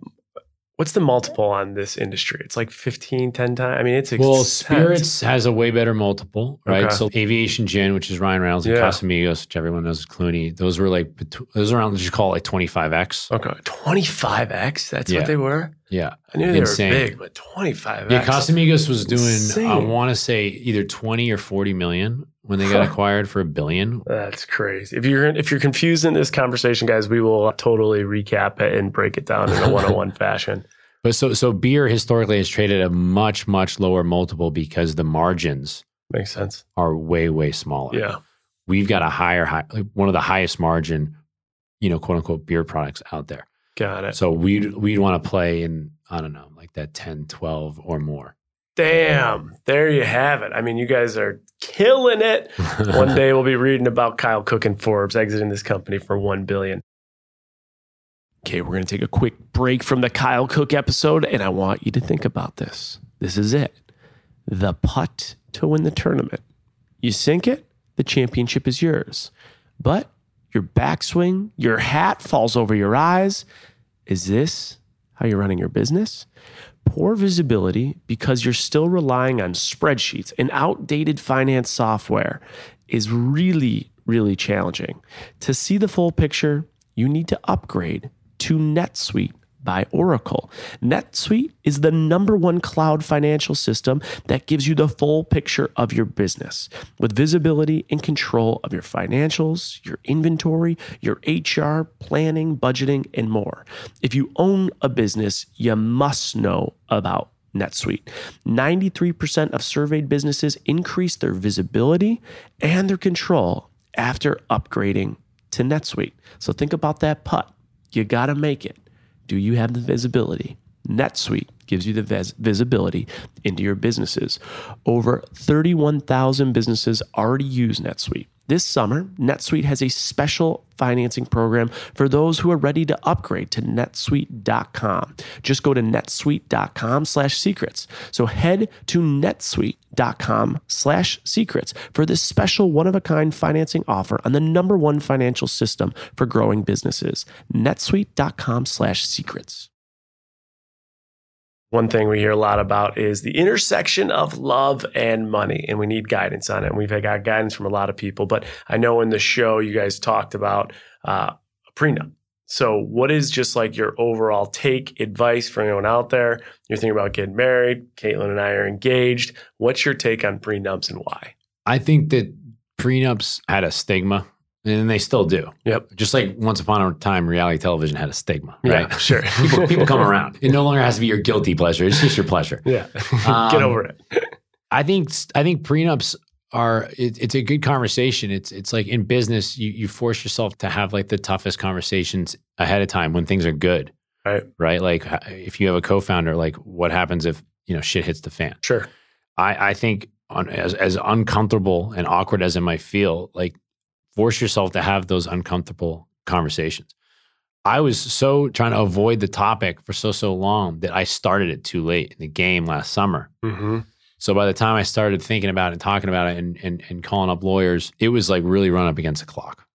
what's the multiple on this industry? It's like 15, 10 times. I mean, it's Well, intense. spirits has a way better multiple, right? Okay. So aviation gin, which is Ryan Reynolds and Yeah. Casamigos, which everyone knows is Clooney, those were like those around. Let's just call it like twenty five x. Okay. 25x. That's Yeah. what they were? Yeah, I knew they Insane. were big, but 25x. yeah. Casamigos was doing, I want to say either twenty or forty million when they got acquired for a billion. That's crazy. If you're if you're confused in this conversation, guys, we will totally recap it and break it down in a one-on-one fashion. But so so beer historically has traded a much much lower multiple because the margins Makes sense. are way way smaller. Yeah. we've got a higher high, like one of the highest margin, you know, quote unquote beer products out there. Got it. So we'd we'd want to play in I don't know like that 10, 12 or more. Damn. There you have it. I mean, you guys are killing it. One day we'll be reading about Kyle Cooke and Forbes exiting this company for one billion. Okay, we're going to take a quick break from the Kyle Cooke episode, and I want you to think about this. This is it the putt to win the tournament. You sink it, the championship is yours. But your backswing, your hat falls over your eyes. Is this how you're running your business? Poor visibility because you're still relying on spreadsheets and outdated finance software is really, really challenging. To see the full picture, you need to upgrade to NetSuite by Oracle. NetSuite is the number one cloud financial system that gives you the full picture of your business with visibility and control of your financials, your inventory, your HR, planning, budgeting, and more. If you own a business, you must know about NetSuite. 93% of surveyed businesses increase their visibility and their control after upgrading to NetSuite. So think about that putt. You got to make it. Do you have the visibility? NetSuite gives you the vis- visibility into your businesses. Over 31,000 businesses already use NetSuite. This summer, NetSuite has a special financing program for those who are ready to upgrade to netsuite.com. Just go to netsuite.com slash secrets. So head to netsuite.com slash secrets for this special one-of-a-kind financing offer on the number one financial system for growing businesses. netsuite.com slash secrets. One thing we hear a lot about is the intersection of love and money, and we need guidance on it. And we've got guidance from a lot of people, but I know in the show you guys talked about uh, a prenup. So, what is just like your overall take, advice for anyone out there? You're thinking about getting married. Caitlin and I are engaged. What's your take on prenups and why? I think that prenups had a stigma and they still do. Yep. Just like once upon a time, reality television had a stigma, right? Yeah, sure. people, people come around. It no longer has to be your guilty pleasure. It's just your pleasure. Yeah. Um, Get over it. I think I think prenups are it, it's a good conversation. It's it's like in business, you you force yourself to have like the toughest conversations ahead of time when things are good, Right. right? Like if you have a co-founder, like what happens if you know shit hits the fan? Sure. I I think on, as as uncomfortable and awkward as it might feel, like force yourself to have those uncomfortable conversations. I was so trying to avoid the topic for so so long that I started it too late in the game last summer. Mm-hmm. So by the time I started thinking about it and talking about it and, and, and calling up lawyers, it was like really run up against the clock.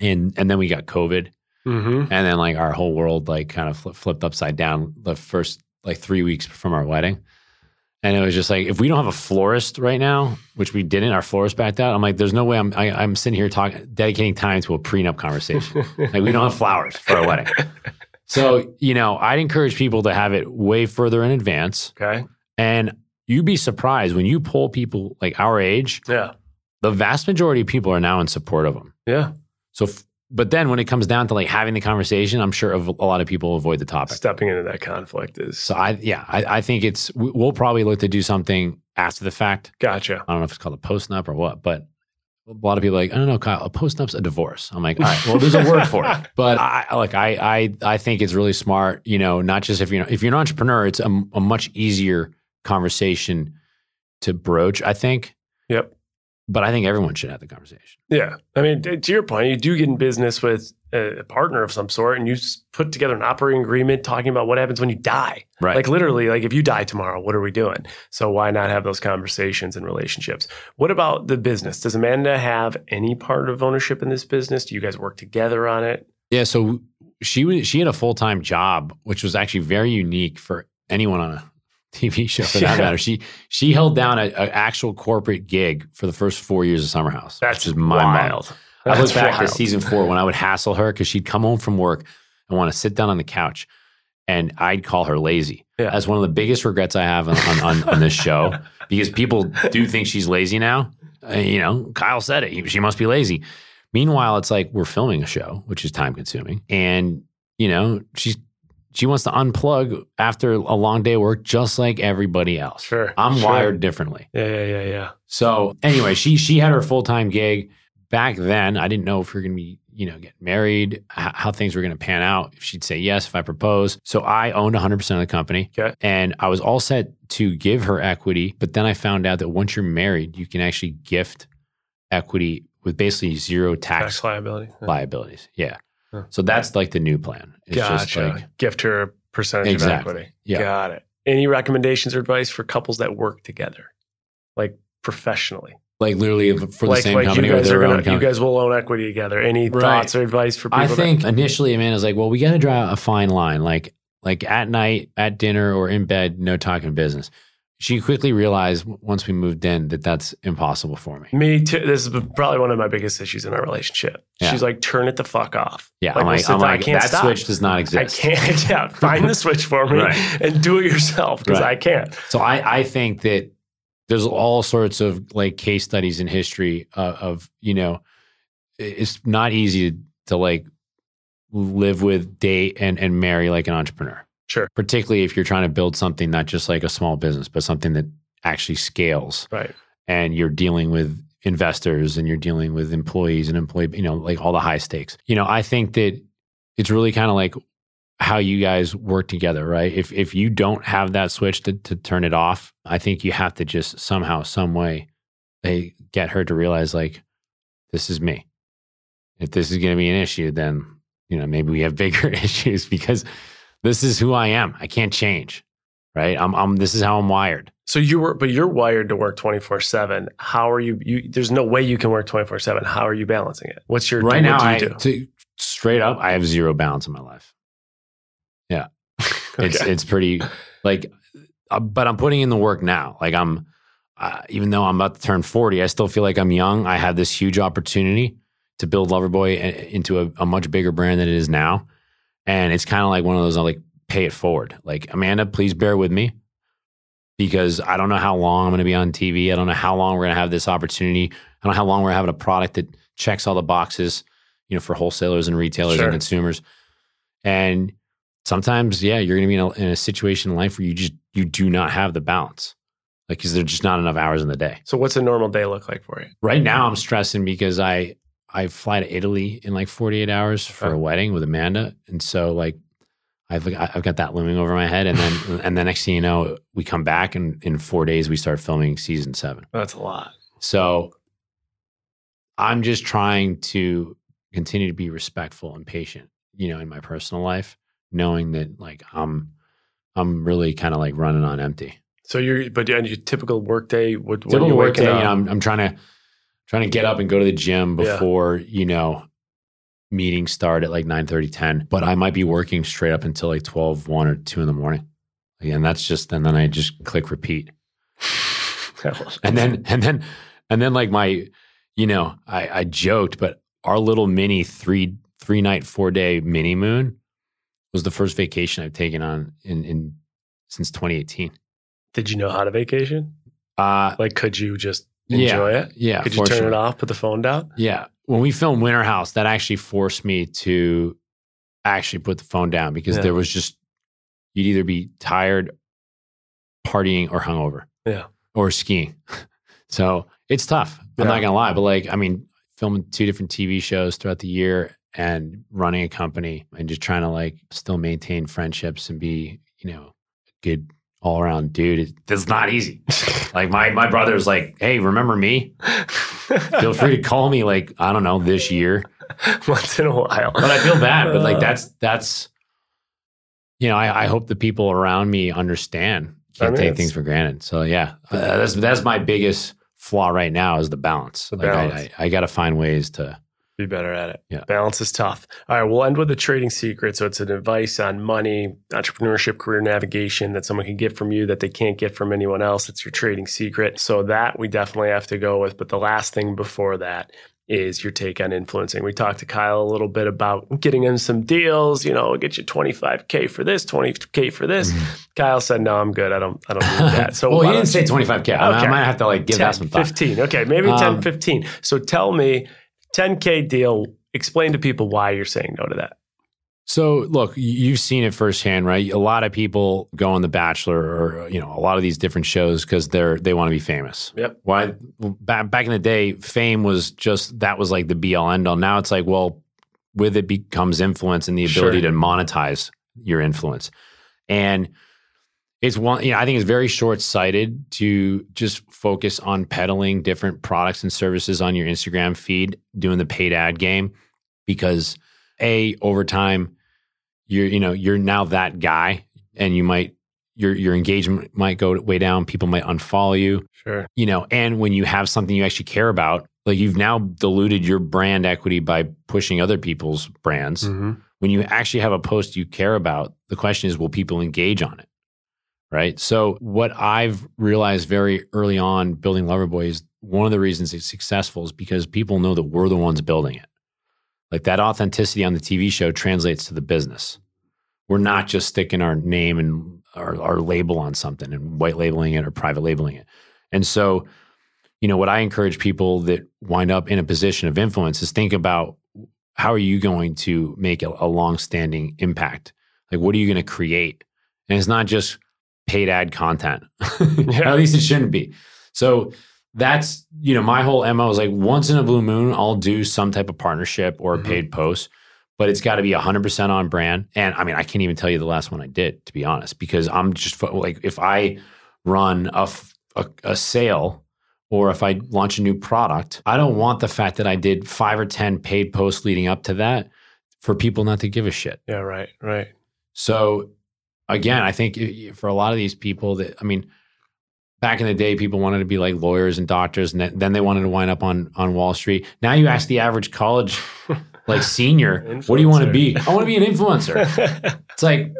And and then we got COVID, Mm-hmm. and then like our whole world like kind of flipped, flipped upside down the first like three weeks from our wedding. And it was just like if we don't have a florist right now, which we didn't, our florist backed out. I'm like, there's no way I'm I, I'm sitting here talking dedicating time to a prenup conversation. like we don't have flowers for our wedding. So you know, I'd encourage people to have it way further in advance. Okay. And you'd be surprised when you pull people like our age, Yeah. the vast majority of people are now in support of them. Yeah. So, f- but then when it comes down to like having the conversation, I'm sure a lot of people avoid the topic. Stepping into that conflict is So I, yeah, I, I think it's, we- we'll probably look to do something after the fact. gotcha. I don't know if it's called a post nup or what, but a lot of people are like, I don't know, Kyle, a post nup's a divorce. I'm like, all right, well, there's a word for it. But I like, I, I, I think it's really smart, you know, not just if you're, if you're an entrepreneur, it's a, a much easier conversation to broach, I think. Yep. But I think everyone should have the conversation. Yeah. I mean, to your point, you do get in business with a partner of some sort and you put together an operating agreement talking about what happens when you die. Right. Like literally, like if you die tomorrow, what are we doing? So why not have those conversations and relationships? What about the business? Does Amanda have any part of ownership in this business? Do you guys work together on it? Yeah, so she she had a full time job, which was actually very unique for anyone on a TV show for that Yeah. matter. She she held down an actual corporate gig for the first four years of Summer House. That's just my mind wild. I look back wild. to season four when I would hassle her because she'd come home from work and want to sit down on the couch, and I'd call her lazy. Yeah. That's one of the biggest regrets I have on, on, on, on this show because people do think she's lazy now. Uh, you know, Kyle said it. She must be lazy. Meanwhile, it's like we're filming a show, which is time consuming. And, you know, she's she wants to unplug after a long day of work just like everybody else. Sure. I'm sure. wired differently. Yeah, yeah, yeah, yeah. So anyway, she she had her full time gig back then. I didn't know if we are going to be you know get married, h- how things were going to pan out. If she'd say yes, if I propose. So I owned 100 percent of the company, Okay. and I was all set to give her equity. But then I found out that once you're married, you can actually gift equity with basically zero tax, Tax liability. Liabilities. Yeah. Huh. So that's like the new plan. It's Gotcha. just like Gift her a percentage Exactly. of equity. Yeah. Got it. Any recommendations or advice for couples that work together, like professionally? like literally for the like, same like company you or guys their are own gonna, you company. guys will own equity together. Any Right. thoughts or advice for people? I that- think initially Amanda's like, well, we got to draw a fine line. Like, like at night, at dinner, or in bed, no talking business. She quickly realized once we moved in that that's impossible for me. Me too. This is probably one of my biggest issues in our relationship. Yeah. She's like, turn it the fuck off. Yeah, Like, I'm like, I'm down. I can't that stop. switch does not exist. I can't. Yeah, find the switch for me Right. and do it yourself because Right. I can't. So I, I think that there's all sorts of like case studies in history uh, of you know, it's not easy to like live with, date, and and marry like an entrepreneur. Sure. Particularly if you're trying to build something not just like a small business, but something that actually scales. Right. and you're dealing with investors and you're dealing with employees and employee, you know, like all the high stakes. You know, I think that it's really kind of like how you guys work together, right? If if you don't have that switch to to turn it off, I think you have to just somehow, some way, they get her to realize like this is me. If this is going to be an issue, then you know maybe we have bigger issues because this is who I am. I can't change, right? I'm, I'm this is how I'm wired. So you were, but you're wired to work 24 seven. How are you, you, there's no way you can work 24 seven. How are you balancing it? What's your, right now you I, do? to, straight up i have zero balance in my life yeah it's Okay. it's pretty like uh, but i'm putting in the work now like i'm uh, even though i'm about to turn 40 i still feel like i'm young i have this huge opportunity to build loverboy into a, a much bigger brand than it is now and it's kind of like one of those like pay it forward. Like amanda please bear with me because i don't know how long i'm going to be on tv i don't know how long we're going to have this opportunity. I don't know how long we're having a product that checks all the boxes you know for wholesalers and retailers Sure. and consumers. And sometimes yeah you're going to be in a, in a situation in life where you just you do not have the balance. Like because there's just not enough hours in the day. So what's a normal day look like for you? right now i'm stressing because i i fly to italy in like 48 hours for Okay. a oh. wedding with amanda and so like i've i've got that looming over my head and then and the next thing you know we come back and in four days we start filming season seven That's a lot. so i'm just trying to continue to be respectful and patient you know in my personal life knowing that like i'm i'm really kind of like running on empty So you're, but on your typical work day, what, what typical you work waking day, you know, I'm, I'm trying to trying to get up and go to the gym Yeah. before you know meetings start at like 9 30 10 but i might be working straight up until like 12 1 or 2 in the morning and that's just and then i just click repeat and then and then and then like my you know i i joked but our little mini three three night four day mini moon was the first vacation i've taken on in in since 2018 Did you know how to vacation? uh Like, could you just Yeah. it? yeah Could you turn fortunately. it off, put the phone down? Yeah. When we filmed Winter House, that actually forced me to actually put the phone down because Yeah. there was just, you'd either be tired, partying, or hungover. Yeah. Or skiing. so it's tough. I'm Yeah. not going to lie. But like, I mean, filming two different TV shows throughout the year and running a company and just trying to like still maintain friendships and be, you know, a good all around dude. It's not easy. like my, my brother's like, Hey, remember me? Feel free to call me like, I don't know, this year. once in a while. But I feel bad. But like Uh, that's that's you know, I, I hope the people around me understand. Can't mean, take things for granted. So yeah, uh, that's that's my biggest flaw right now is the balance. The like balance. I, I, I got to find ways to. Be better at it. Yeah. Balance is tough. All right, we'll end with a trading secret. So it's an advice on money, entrepreneurship, career navigation that someone can get from you that they can't get from anyone else. It's your trading secret. So that we definitely have to go with. But the last thing before that is your take on influencing? We talked to Kyle a little bit about getting him some deals. You know, we'll get you 25k for this, 20k for this. Kyle said, "No, I'm good. I don't. I don't need that." So well, he didn't say you- 25K. I, mean, I might have to like give 10, that some thought. 15. Okay, maybe 10, Um, 15. So tell me, 10K deal, explain to people why you're saying no to that. So, look, you've seen it firsthand, right? A lot of people go on The Bachelor or you know a lot of these different shows because they're they want to be famous. Yep. Why? Back back in the day, fame was just that was like the be all end all. Now it's like, well, with it becomes influence and the ability Sure. to monetize your influence, and it's one. You know, I think it's very short sighted to just focus on peddling different products and services on your Instagram feed, doing the paid ad game, because a over time you're you know you're now that guy and you might your your engagement might go way down people might unfollow you Sure. you know and when you have something you actually care about like you've now diluted your brand equity by pushing other people's brands Mm-hmm. when you actually have a post you care about the question is will people engage on it right? So what i've realized very early on building loverboy is one of the reasons it's successful is because people know that we're the ones building it. Like that authenticity on the tv show translates to the business. We're not just sticking our name and our, our label on something and white labeling it or private labeling it. And so you know what i encourage people that wind up in a position of influence is think about how are you going to make a, a long-standing impact? Like what are you going to create? And it's not just paid ad content. At least it shouldn't be. So that's you know my whole mo is like once in a blue moon i'll do some type of partnership or a Mhm. paid post but it's got to be 100% on brand. And i mean i can't even tell you the last one i did to be honest because i'm just like if i run a a sale or if i launch a new product i don't want the fact that i did five or 10 paid posts leading up to that for people not to give a shit. Yeah, right, right. so again, I think for a lot of these people that I mean, back in the day, people wanted to be like lawyers and doctors, and then- they wanted to wind up on on Wall Street. Now you ask the mm-hmm. average college like senior, what do you want to be? I want to be an influencer. It's like,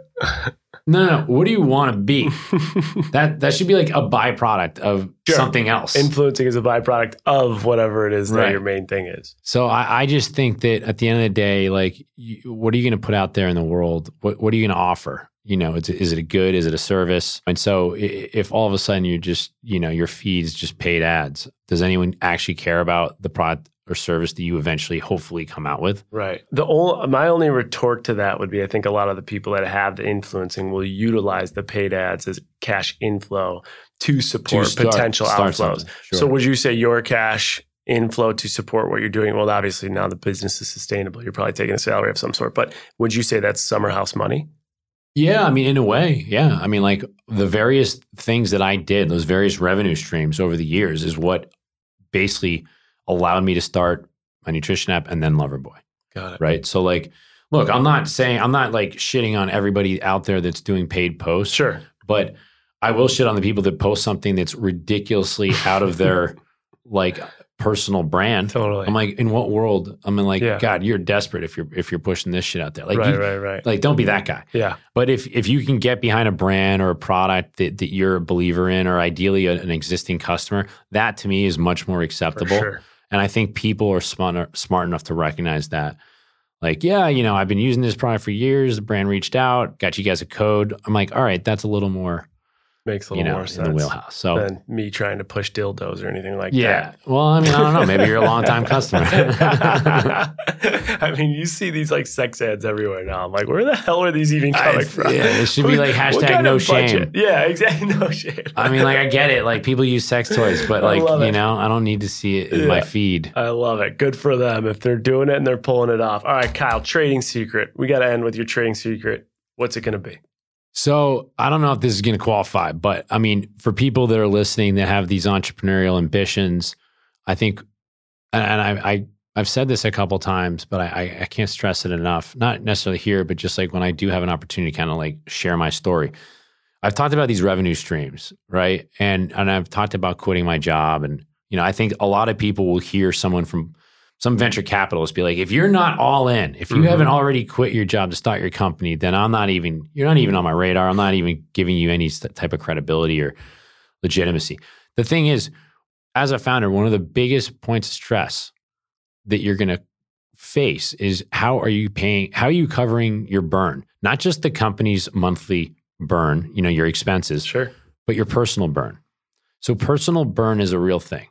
no, no, no. What do you want to be? That that should be like a byproduct of Sure. something else. Influencing is a byproduct of whatever it is that your main thing is. So I, I just think that at the end of the day, like, you, what are you going to put out there in the world? What What are you going to offer? You know, is it a good? Is it a service? And so, if all of a sudden you're just, you know, your feed's just paid ads, does anyone actually care about the product or service that you eventually, hopefully, come out with? Right. The only, my only retort to that would be I think a lot of the people that have the influencing will utilize the paid ads as cash inflow to support To start- potential start outflows. sure. So would you say your cash inflow to support what you're doing? Well, obviously now the business is sustainable. You're probably taking a salary of some sort, but would you say that's summer house money? Yeah, I mean, in a way, yeah. I mean, like the various things that I did, those various revenue streams over the years, is what basically allowed me to start my nutrition app and then Loverboy. Got it. right? So like, look, I'm not saying I'm not like shitting on everybody out there that's doing paid posts, Sure. but I will shit on the people that post something that's ridiculously out of their like personal brand. Totally. I'm like, in what world? I mean, like, Yeah. God, you're desperate if you're if you're pushing this shit out there. Like, right, you, right, right. like, don't be mm-hmm. that guy. yeah. But if if you can get behind a brand or a product that, that you're a believer in, or ideally an existing customer, that to me is much more acceptable. sure. And I think people are smart smart enough to recognize that. Like, yeah, you know, I've been using this product for years. The brand reached out, got you guys a code. I'm like, all right, that's a little more, Makes a you little know, more in sense. the wheelhouse. So, Than me trying to push dildos or anything like yeah. that. Yeah. Well, I mean, I don't know. Maybe you're a long time customer. I mean, you see these like sex ads everywhere now. I'm like, where the hell are these even coming I- from? yeah, it should be like hashtag kind no of budget? shame. Yeah, exactly. No shame. I mean, like, I get it. Like, people use sex toys, but like, you know, I don't need to see it in my feed. I love it. Good for them if they're doing it and they're pulling it off. All right, Kyle, trading secret. We got to end with your trading secret. What's it going to be? So I don't know if this is going to qualify, but I mean, for people that are listening that have these entrepreneurial ambitions, I think, and I, I I've said this a couple times, but I I can't stress it enough. Not necessarily here, but just like when I do have an opportunity to kind of like share my story. I've talked about these revenue streams, right? And and I've talked about quitting my job, and you know, I think a lot of people will hear someone from some venture capitalists be like, if you're not all in, if you Mhm. haven't already quit your job to start your company, then I'm not even, you're not even on my radar. I'm not even giving you any type of credibility or legitimacy. The thing is, as a founder, one of the biggest points of stress that you're going to face is how are you paying how are you covering your burn not just the company's monthly burn you know your expenses Sure. but your personal burn so personal burn is a real thing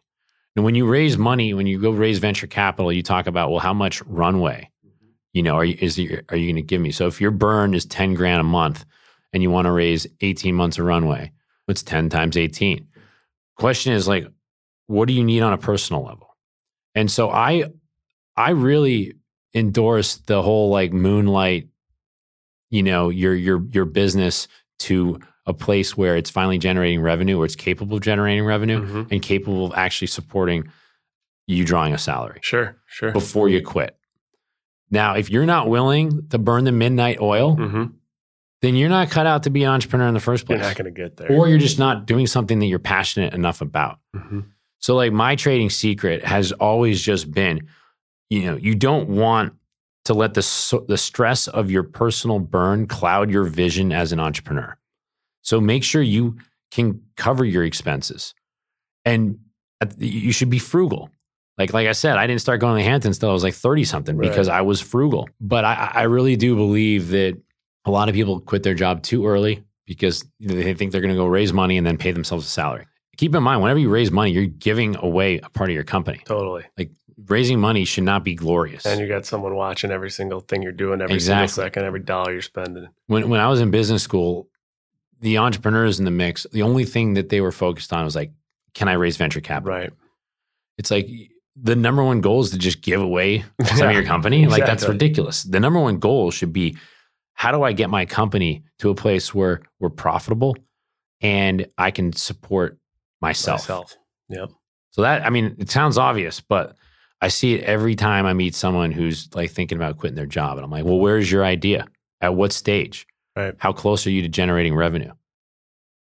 and when you raise money when you go raise venture capital you talk about well how much runway mm-hmm. you know are you is your, are you going to give me? So if your burn is 10 grand a month and you want to raise 18 months of runway what's 10 times 18 question is like what do you need on a personal level? And so i i really endorse the whole like moonlight you know your your your business to a place where it's finally generating revenue or it's capable of generating revenue Mhm. and capable of actually supporting you drawing a salary Sure. Sure. before you quit now if you're not willing to burn the midnight oil hmm then you're not cut out to be an entrepreneur in the first place. You're not going to get there. or you're just not doing something that you're passionate enough about Mhm. so like my trading secret has always just been, you know, you don't want to let the the stress of your personal burn cloud your vision as an entrepreneur. So make sure you can cover your expenses, and uh, you should be frugal. Like like I said, I didn't start going to the Hamptons till I was like thirty something Right. because I was frugal. But I, I really do believe that a lot of people quit their job too early because they think they're going to go raise money and then pay themselves a salary keep in mind whenever you raise money you're giving away a part of your company Totally. Like raising money should not be glorious And you got someone watching every single thing you're doing, every Exactly. single second, every dollar you're spending. when, when i was in business school the entrepreneurs in the mix the only thing that they were focused on was like can i raise venture capital Right. it's like the number one goal is to just give away some of your company like that's ridiculous the number one goal should be how do i get my company to a place where we're profitable and i can support myself. Myself. Yep. So that I mean, it sounds obvious, but I see it every time I meet someone who's like thinking about quitting their job, and I'm like, "Well, where's your idea? At what stage? Right. How close are you to generating revenue?"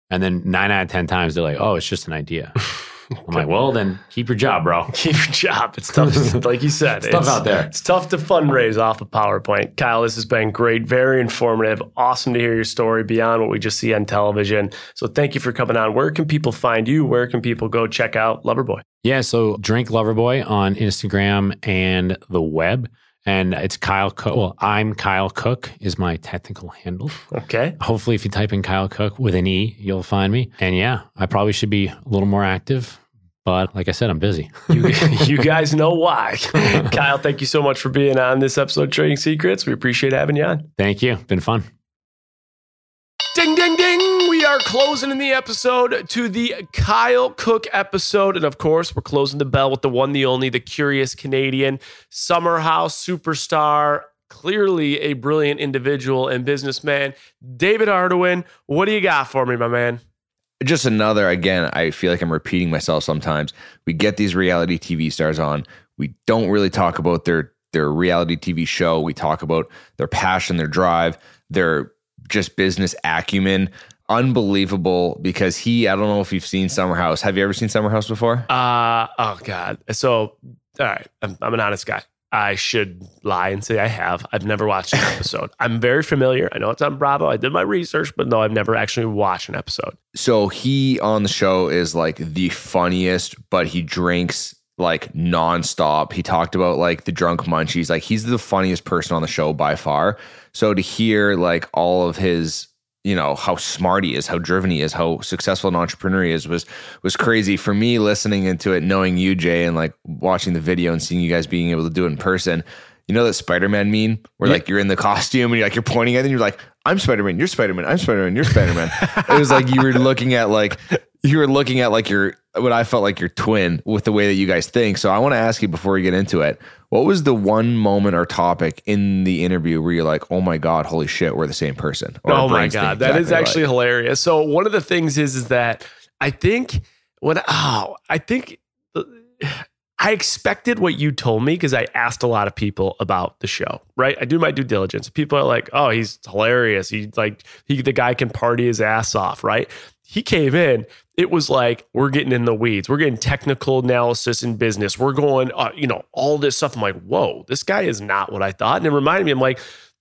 And then nine out of ten times they're like, "Oh, it's just an idea." I'm like, "Well, then keep your job, bro." Keep your job. It's tough, like you said. It's tough out there. It's tough to fundraise off of PowerPoint. Kyle, this has been great, very informative. Awesome to hear your story beyond what we just see on television. So thank you for coming on. Where can people find you? Where can people go check out Loverboy? Yeah, so drink Loverboy on Instagram and the web, and it's Kyle Cooke. Well, I'm Kyle Cooke is my technical handle. Okay. Hopefully, if you type in Kyle Cooke with an E, you'll find me. And yeah, I probably should be a little more active, but like I said, I'm busy. You, you guys know why. Kyle, thank you so much for being on this episode of Trading Secrets. We appreciate having you on. Thank you. Been fun. Ding, ding, ding. Are closing in the episode to the Kyle Cooke episode. And of course, we're closing the bell with the one, the only, the curious Canadian, summer house superstar, clearly a brilliant individual and businessman. David Arduin, what do you got for me, my man? just another again i feel like i'm repeating myself sometimes we get these reality tv stars on we don't really talk about their their reality tv show we talk about their passion their drive their just business acumen unbelievable because he i don't know if you've seen summer house have you ever seen summer house before Uh, oh, God. So, all right, I'm, I'm an honest guy. I should lie and say I have. I've never watched an episode. I'm very familiar. I know it's on Bravo. I did my research, but no, I've never actually watched an episode. so he on the show is like the funniest, but he drinks like nonstop. He talked about like the drunk munchies. Like he's the funniest person on the show by far. So to hear like all of his, you know, how smart he is, how driven he is, how successful an entrepreneur he is was was crazy for me listening into it, knowing you, Jay, and like watching the video and seeing you guys being able to do it in person. You know that Spider-Man meme where like you're in the costume and you're like you're pointing at it and you're like, I'm Spider-Man, you're Spider-Man, I'm Spider-Man, you're Spider-Man. it was like you were looking at like you were looking at like your what I felt like your twin with the way that you guys think. So I want to ask you before we get into it, what was the one moment or topic in the interview where you're like, oh my God, holy shit, we're the same person? Or oh my god, that is exactly actually alike? hilarious. So one of the things is is that I think when oh I think I expected what you told me because I asked a lot of people about the show. Right, I do my due diligence. People are like, "Oh, he's hilarious. He's like he the guy can party his ass off." Right. He came in. It was like we're getting in the weeds. We're getting technical analysis in business. We're going, uh, you know, all this stuff. I'm like, whoa, this guy is not what I thought. And it reminded me, I'm like,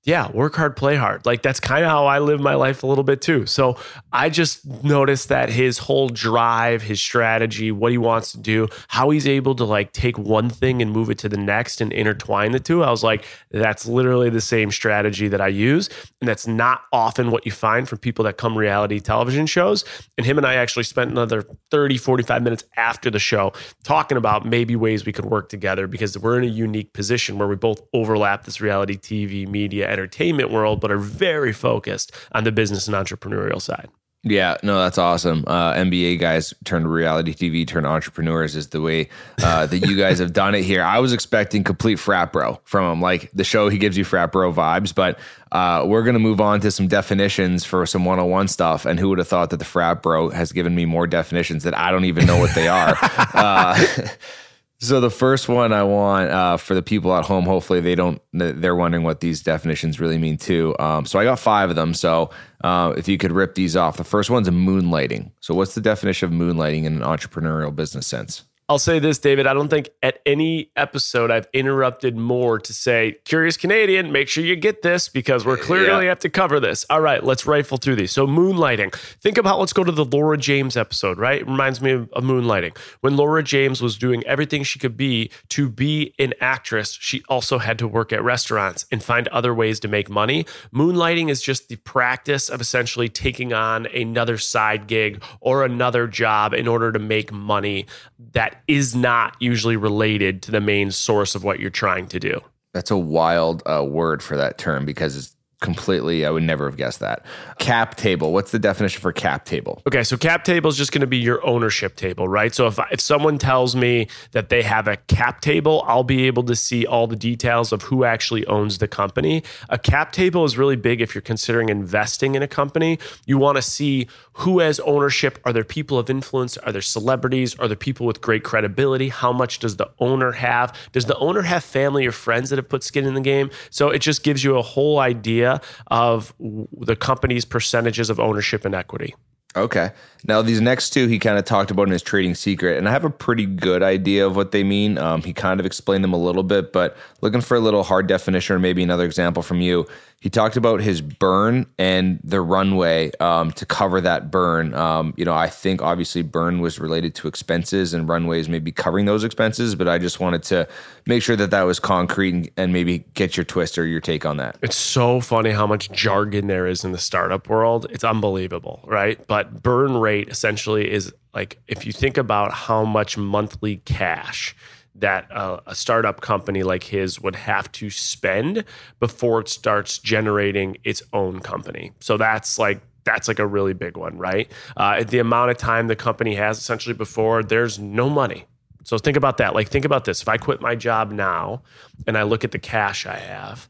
yeah, work hard, play hard. Like that's kind of how I live my life a little bit too. So I just noticed that his whole drive, his strategy, what he wants to do, how he's able to like take one thing and move it to the next and intertwine the two. I was like, that's literally the same strategy that I use. And that's not often what you find from people that come reality television shows. And him and I actually spent another 30, 45 minutes after the show talking about maybe ways we could work together because we're in a unique position where we both overlap this reality TV media entertainment world, but are very focused on the business and entrepreneurial side. Yeah, no, that's awesome. Uh, MBA guys turned reality TV, turned entrepreneurs is the way uh, that you guys have done it here. I was expecting complete frat bro from him. Like the show, he gives you frat bro vibes, but uh, we're going to move on to some definitions for some 101 stuff. And who would have thought that the frat bro has given me more definitions that I don't even know what they are? so the first one I want uh, for the people at home, hopefully they don't, they're wondering what these definitions really mean too. Um, so I got five of them. So uh, if you could rip these off, the first one's moonlighting. So what's the definition of moonlighting in an entrepreneurial business sense? I'll say this, David. I don't think at any episode I've interrupted more to say, Curious Canadian, make sure you get this because we're clearly Yeah. have to cover this. All right, let's rifle through these. So, moonlighting. Think about, let's go to the Laura James episode, right? It reminds me of, of moonlighting. When Laura James was doing everything she could be to be an actress, she also had to work at restaurants and find other ways to make money. Moonlighting is just the practice of essentially taking on another side gig or another job in order to make money that is not usually related to the main source of what you're trying to do. That's a wild uh, word for that term because it's completely, I would never have guessed that. Cap table. What's the definition for cap table? Okay, so cap table is just going to be your ownership table, right? So if if someone tells me that they have a cap table, I'll be able to see all the details of who actually owns the company. A cap table is really big if you're considering investing in a company. You want to see who has ownership. Are there people of influence? Are there celebrities? Are there people with great credibility? How much does the owner have? Does the owner have family or friends that have put skin in the game? So it just gives you a whole idea of the company's percentages of ownership and equity. Okay. Now, these next two he kind of talked about in his trading secret, and I have a pretty good idea of what they mean. Um, he kind of explained them a little bit, but looking for a little hard definition or maybe another example from you. He talked about his burn and the runway um, to cover that burn. Um, you know, I think obviously burn was related to expenses and runways maybe covering those expenses, but I just wanted to make sure that that was concrete and, and maybe get your twist or your take on that. It's so funny how much jargon there is in the startup world. It's unbelievable, right? But burn rate essentially is like if you think about how much monthly cash that uh, a startup company like his would have to spend before it starts generating its own company. So that's like that's like a really big one, right? Uh, the amount of time the company has essentially before there's no money. So think about that. Like think about this. If I quit my job now and I look at the cash I have,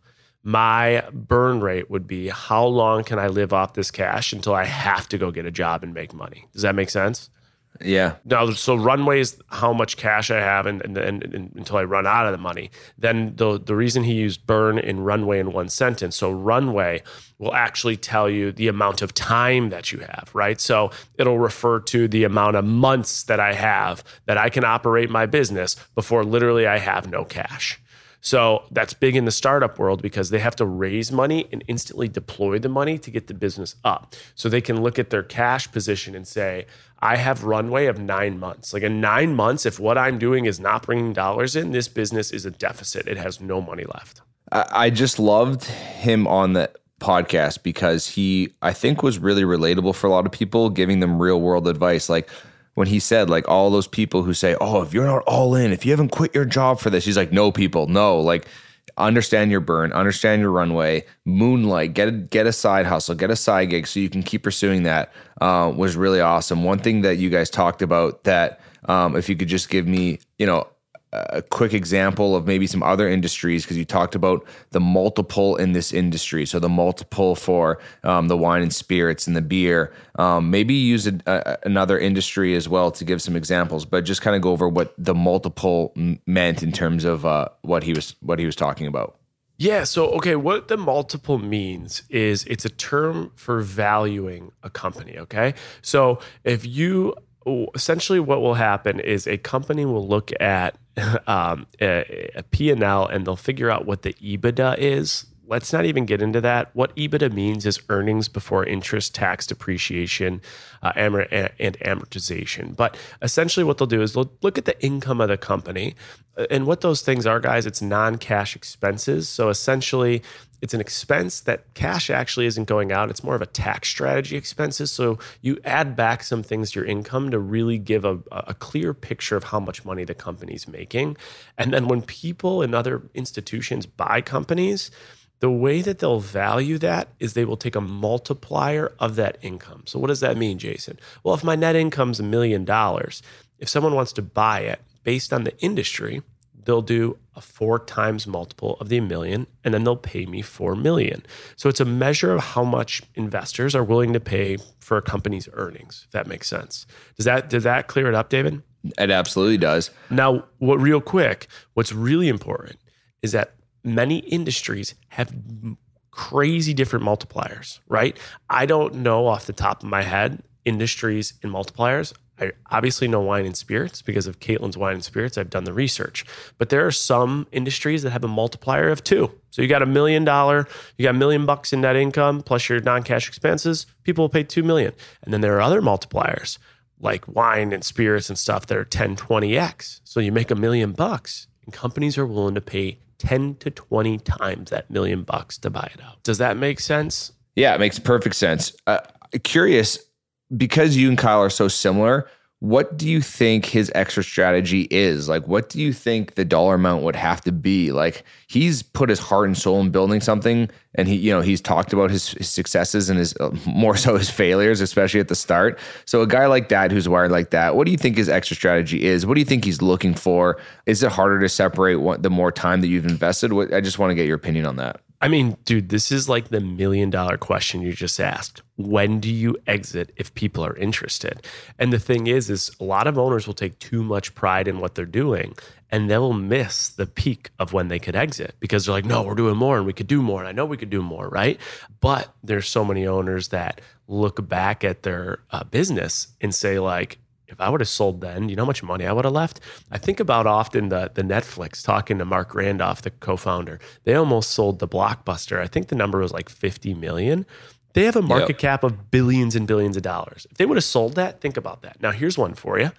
my burn rate would be how long can I live off this cash until I have to go get a job and make money? Does that make sense? Yeah. Now, so runway is how much cash I have and, and, and, and until I run out of the money. Then the the reason he used burn and runway in one sentence. So runway will actually tell you the amount of time that you have, right? So it'll refer to the amount of months that I have that I can operate my business before literally I have no cash. So that's big in the startup world because they have to raise money and instantly deploy the money to get the business up. So they can look at their cash position and say, I have runway of nine months. Like in nine months, if what I'm doing is not bringing dollars in, this business is a deficit. It has no money left. I, just loved him on the podcast because he, I think, was really relatable for a lot of people, giving them real world advice. Like when he said, like all those people who say, "Oh, if you're not all in, if you haven't quit your job for this," he's like, "No, people, no." Like understand your burn, understand your runway, moonlight, get a, get a side hustle, get a side gig so you can keep pursuing that. Uh, was really awesome. One thing that you guys talked about that, um, if you could just give me, you know, a quick example of maybe some other industries because you talked about the multiple in this industry. So the multiple for um, the wine and spirits and the beer. Um, maybe use a, a, another industry as well to give some examples, but just kind of go over what the multiple m- meant in terms of uh, what he was what he was talking about. Yeah. So, okay, what the multiple means is it's a term for valuing a company. Okay. So, if you essentially what will happen is a company will look at um, a, a P&L and they'll figure out what the EBITDA is let's not even get into that. What EBITDA means is earnings before interest, tax, depreciation, uh, and amortization. But essentially, what they'll do is they'll look at the income of the company. Uh, And what those things are, guys, it's non cash expenses. So essentially, it's an expense that cash actually isn't going out. It's more of a tax strategy expenses. So you add back some things to your income to really give a, a clear picture of how much money the company's making. And then when people and other institutions buy companies, the way that they'll value that is they will take a multiplier of that income. So what does that mean, Jason? Well, if my net income's a million dollars, if someone wants to buy it based on the industry, they'll do a four times multiple of the million and then they'll pay me 4 million. So it's a measure of how much investors are willing to pay for a company's earnings, if that makes sense. Does that does that clear it up, David? It absolutely does. Now, what real quick, what's really important is that many industries have crazy different multipliers, right? I don't know off the top of my head industries and multipliers. I obviously know wine and spirits because of Kaitlyn's wine and spirits. I've done the research, but there are some industries that have a multiplier of two. So you got a million dollar, you got a million bucks in net income plus your non-cash expenses. People will pay two million, and then there are other multipliers like wine and spirits and stuff that are 10, 20x. So you make a million bucks, and companies are willing to pay 10 to 20 times that million bucks to buy it out. Does that make sense? Yeah, it makes perfect sense. Uh, curious, because you and Kyle are so similar, what do you think his exit strategy is? Like, what do you think the dollar amount would have to be? Like, he's put his heart and soul in building something, and he, you know, he's talked about his, his successes and his uh, more so his failures, especially at the start. So, a guy like that who's wired like that, what do you think his exit strategy is? What do you think he's looking for? Is it harder to separate what, the more time that you've invested? What, I just want to get your opinion on that. I mean, dude, this is like the million dollar question you just asked. When do you exit if people are interested? And the thing is, is a lot of owners will take too much pride in what they're doing and they'll miss the peak of when they could exit because they're like, no, we're doing more and we could do more. And I know we could do more, right? But there's so many owners that look back at their uh, business and say, like, if I would have sold then, you know how much money I would have left? I think about often the the Netflix talking to Marc Randolph, the co-founder. They almost sold the Blockbuster. I think the number was like 50 million. They have a market Yep. cap of billions and billions of dollars. If they would have sold that, think about that. Now here's one for you.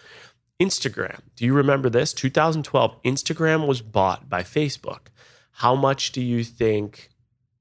Instagram. Do you remember this? 2012, Instagram was bought by Facebook. How much do you think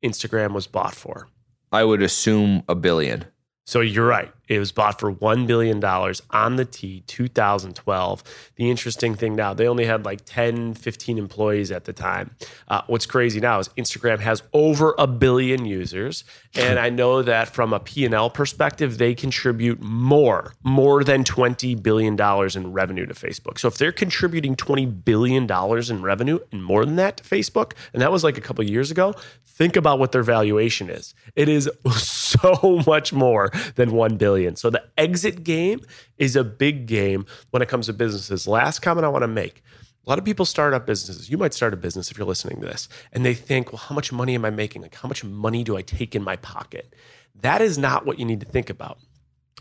Instagram was bought for? I would assume a billion. So you're right. It was bought for $1 billion on the T, 2012. The interesting thing now, they only had like 10, 15 employees at the time. Uh, what's crazy now is Instagram has over a billion users. And I know that from a P&L perspective, they contribute more, more than $20 billion in revenue to Facebook. So if they're contributing $20 billion in revenue and more than that to Facebook, and that was like a couple years ago, think about what their valuation is. It is so much more than 1 billion. So the exit game is a big game when it comes to businesses. Last comment I want to make. A lot of people start up businesses. You might start a business if you're listening to this, and they think, well, how much money am I making? Like, how much money do I take in my pocket? That is not what you need to think about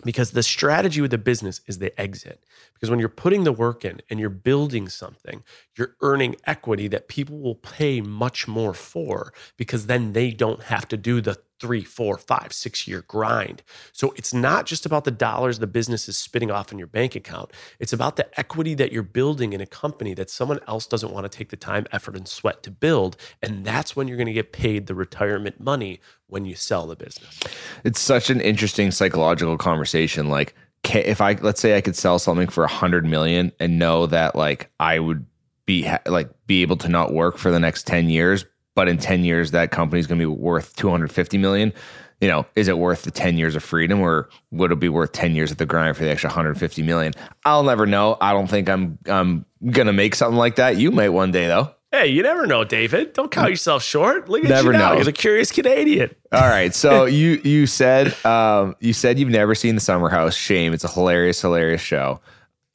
because the strategy with the business is the exit. Because when you're putting the work in and you're building something, you're earning equity that people will pay much more for because then they don't have to do the three, four, five, six year grind. So it's not just about the dollars the business is spitting off in your bank account. It's about the equity that you're building in a company that someone else doesn't want to take the time, effort, and sweat to build. And that's when you're going to get paid the retirement money when you sell the business. It's such an interesting psychological conversation. Like, if I let's say I could sell something for a hundred million and know that like I would be like be able to not work for the next ten years, but in ten years that company is going to be worth two hundred fifty million. You know, is it worth the ten years of freedom, or would it be worth ten years of the grind for the extra hundred fifty million? I'll never know. I don't think I'm I'm gonna make something like that. You might one day though. Hey, you never know, David. Don't count yourself short. Look at Never you now. know. You're the curious Canadian. All right. So you you said um, you said you've never seen the Summer House. Shame. It's a hilarious, hilarious show,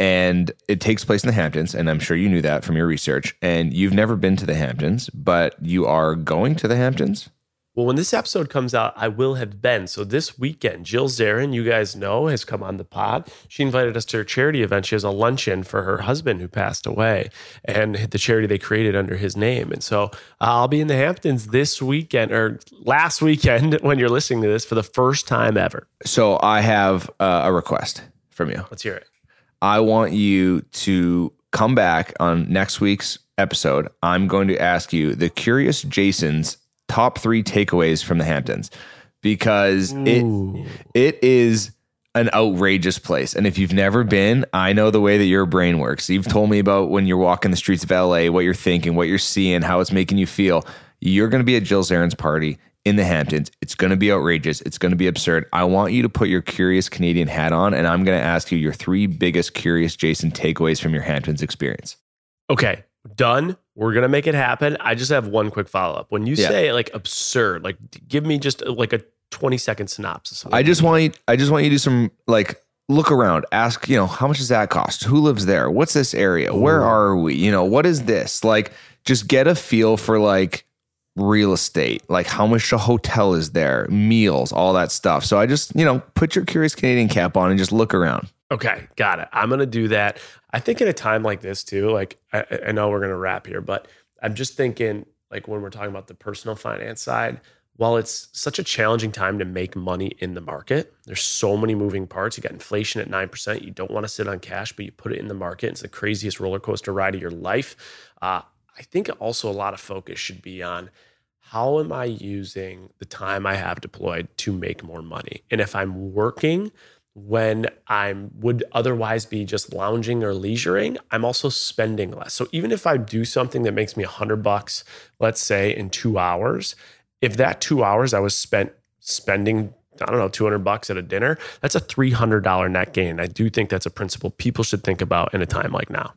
and it takes place in the Hamptons. And I'm sure you knew that from your research. And you've never been to the Hamptons, but you are going to the Hamptons. Well, when this episode comes out, I will have been. So this weekend, Jill Zarin, you guys know, has come on the pod. She invited us to her charity event. She has a luncheon for her husband who passed away and the charity they created under his name. And so uh, I'll be in the Hamptons this weekend or last weekend when you're listening to this for the first time ever. So I have uh, a request from you. Let's hear it. I want you to come back on next week's episode. I'm going to ask you the Curious Jason's top three takeaways from the Hamptons because it it is an outrageous place. And if you've never been, I know the way that your brain works. You've told me about when you're walking the streets of LA, what you're thinking, what you're seeing, how it's making you feel. You're going to be at Jill Zarin's party in the Hamptons. It's going to be outrageous. It's going to be absurd. I want you to put your curious Canadian hat on, and I'm going to ask you your three biggest curious Jason takeaways from your Hamptons experience. Okay, done. We're gonna make it happen. I just have one quick follow up. When you Yeah. say like absurd, like give me just like a 20 second synopsis. I just want you. I just want you to do some like look around. Ask you know how much does that cost? Who lives there? What's this area? Where are we? You know what is this? Like just get a feel for like real estate. Like how much a hotel is there? Meals, all that stuff. So I just you know put your curious Canadian cap on and just look around. Okay, got it. I'm gonna do that. I think in a time like this too, like I, I know we're gonna wrap here, but I'm just thinking like when we're talking about the personal finance side, while it's such a challenging time to make money in the market, there's so many moving parts. You got inflation at nine percent. You don't want to sit on cash, but you put it in the market. It's the craziest roller coaster ride of your life. Uh, I think also a lot of focus should be on how am I using the time I have deployed to make more money? And if I'm working when I would otherwise be just lounging or leisuring, I'm also spending less. So even if I do something that makes me a hundred bucks, let's say in two hours, if that two hours I was spent spending, I don't know, 200 bucks at a dinner, that's a $300 net gain. I do think that's a principle people should think about in a time like now.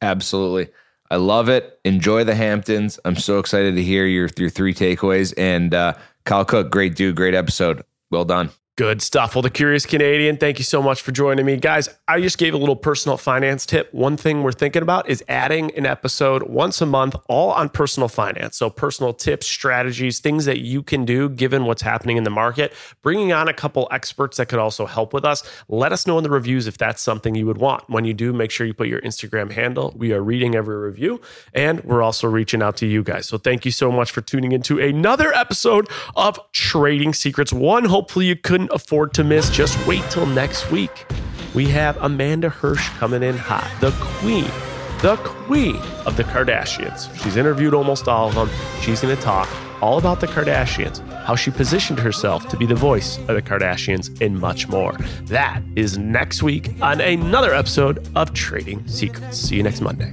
Absolutely. I love it. Enjoy the Hamptons. I'm so excited to hear your your three takeaways. And uh, Kyle Cooke, great dude, great episode. Well done. Good stuff. Well, the Curious Canadian, thank you so much for joining me. Guys, I just gave a little personal finance tip. One thing we're thinking about is adding an episode once a month, all on personal finance. So, personal tips, strategies, things that you can do given what's happening in the market, bringing on a couple experts that could also help with us. Let us know in the reviews if that's something you would want. When you do, make sure you put your Instagram handle. We are reading every review and we're also reaching out to you guys. So, thank you so much for tuning into another episode of Trading Secrets. One, hopefully, you couldn't afford to miss. Just wait till next week. We have Amanda Hirsch coming in hot, the queen, the queen of the Kardashians. She's interviewed almost all of them. She's going to talk all about the Kardashians, how she positioned herself to be the voice of the Kardashians, and much more. That is next week on another episode of Trading Secrets. See you next Monday.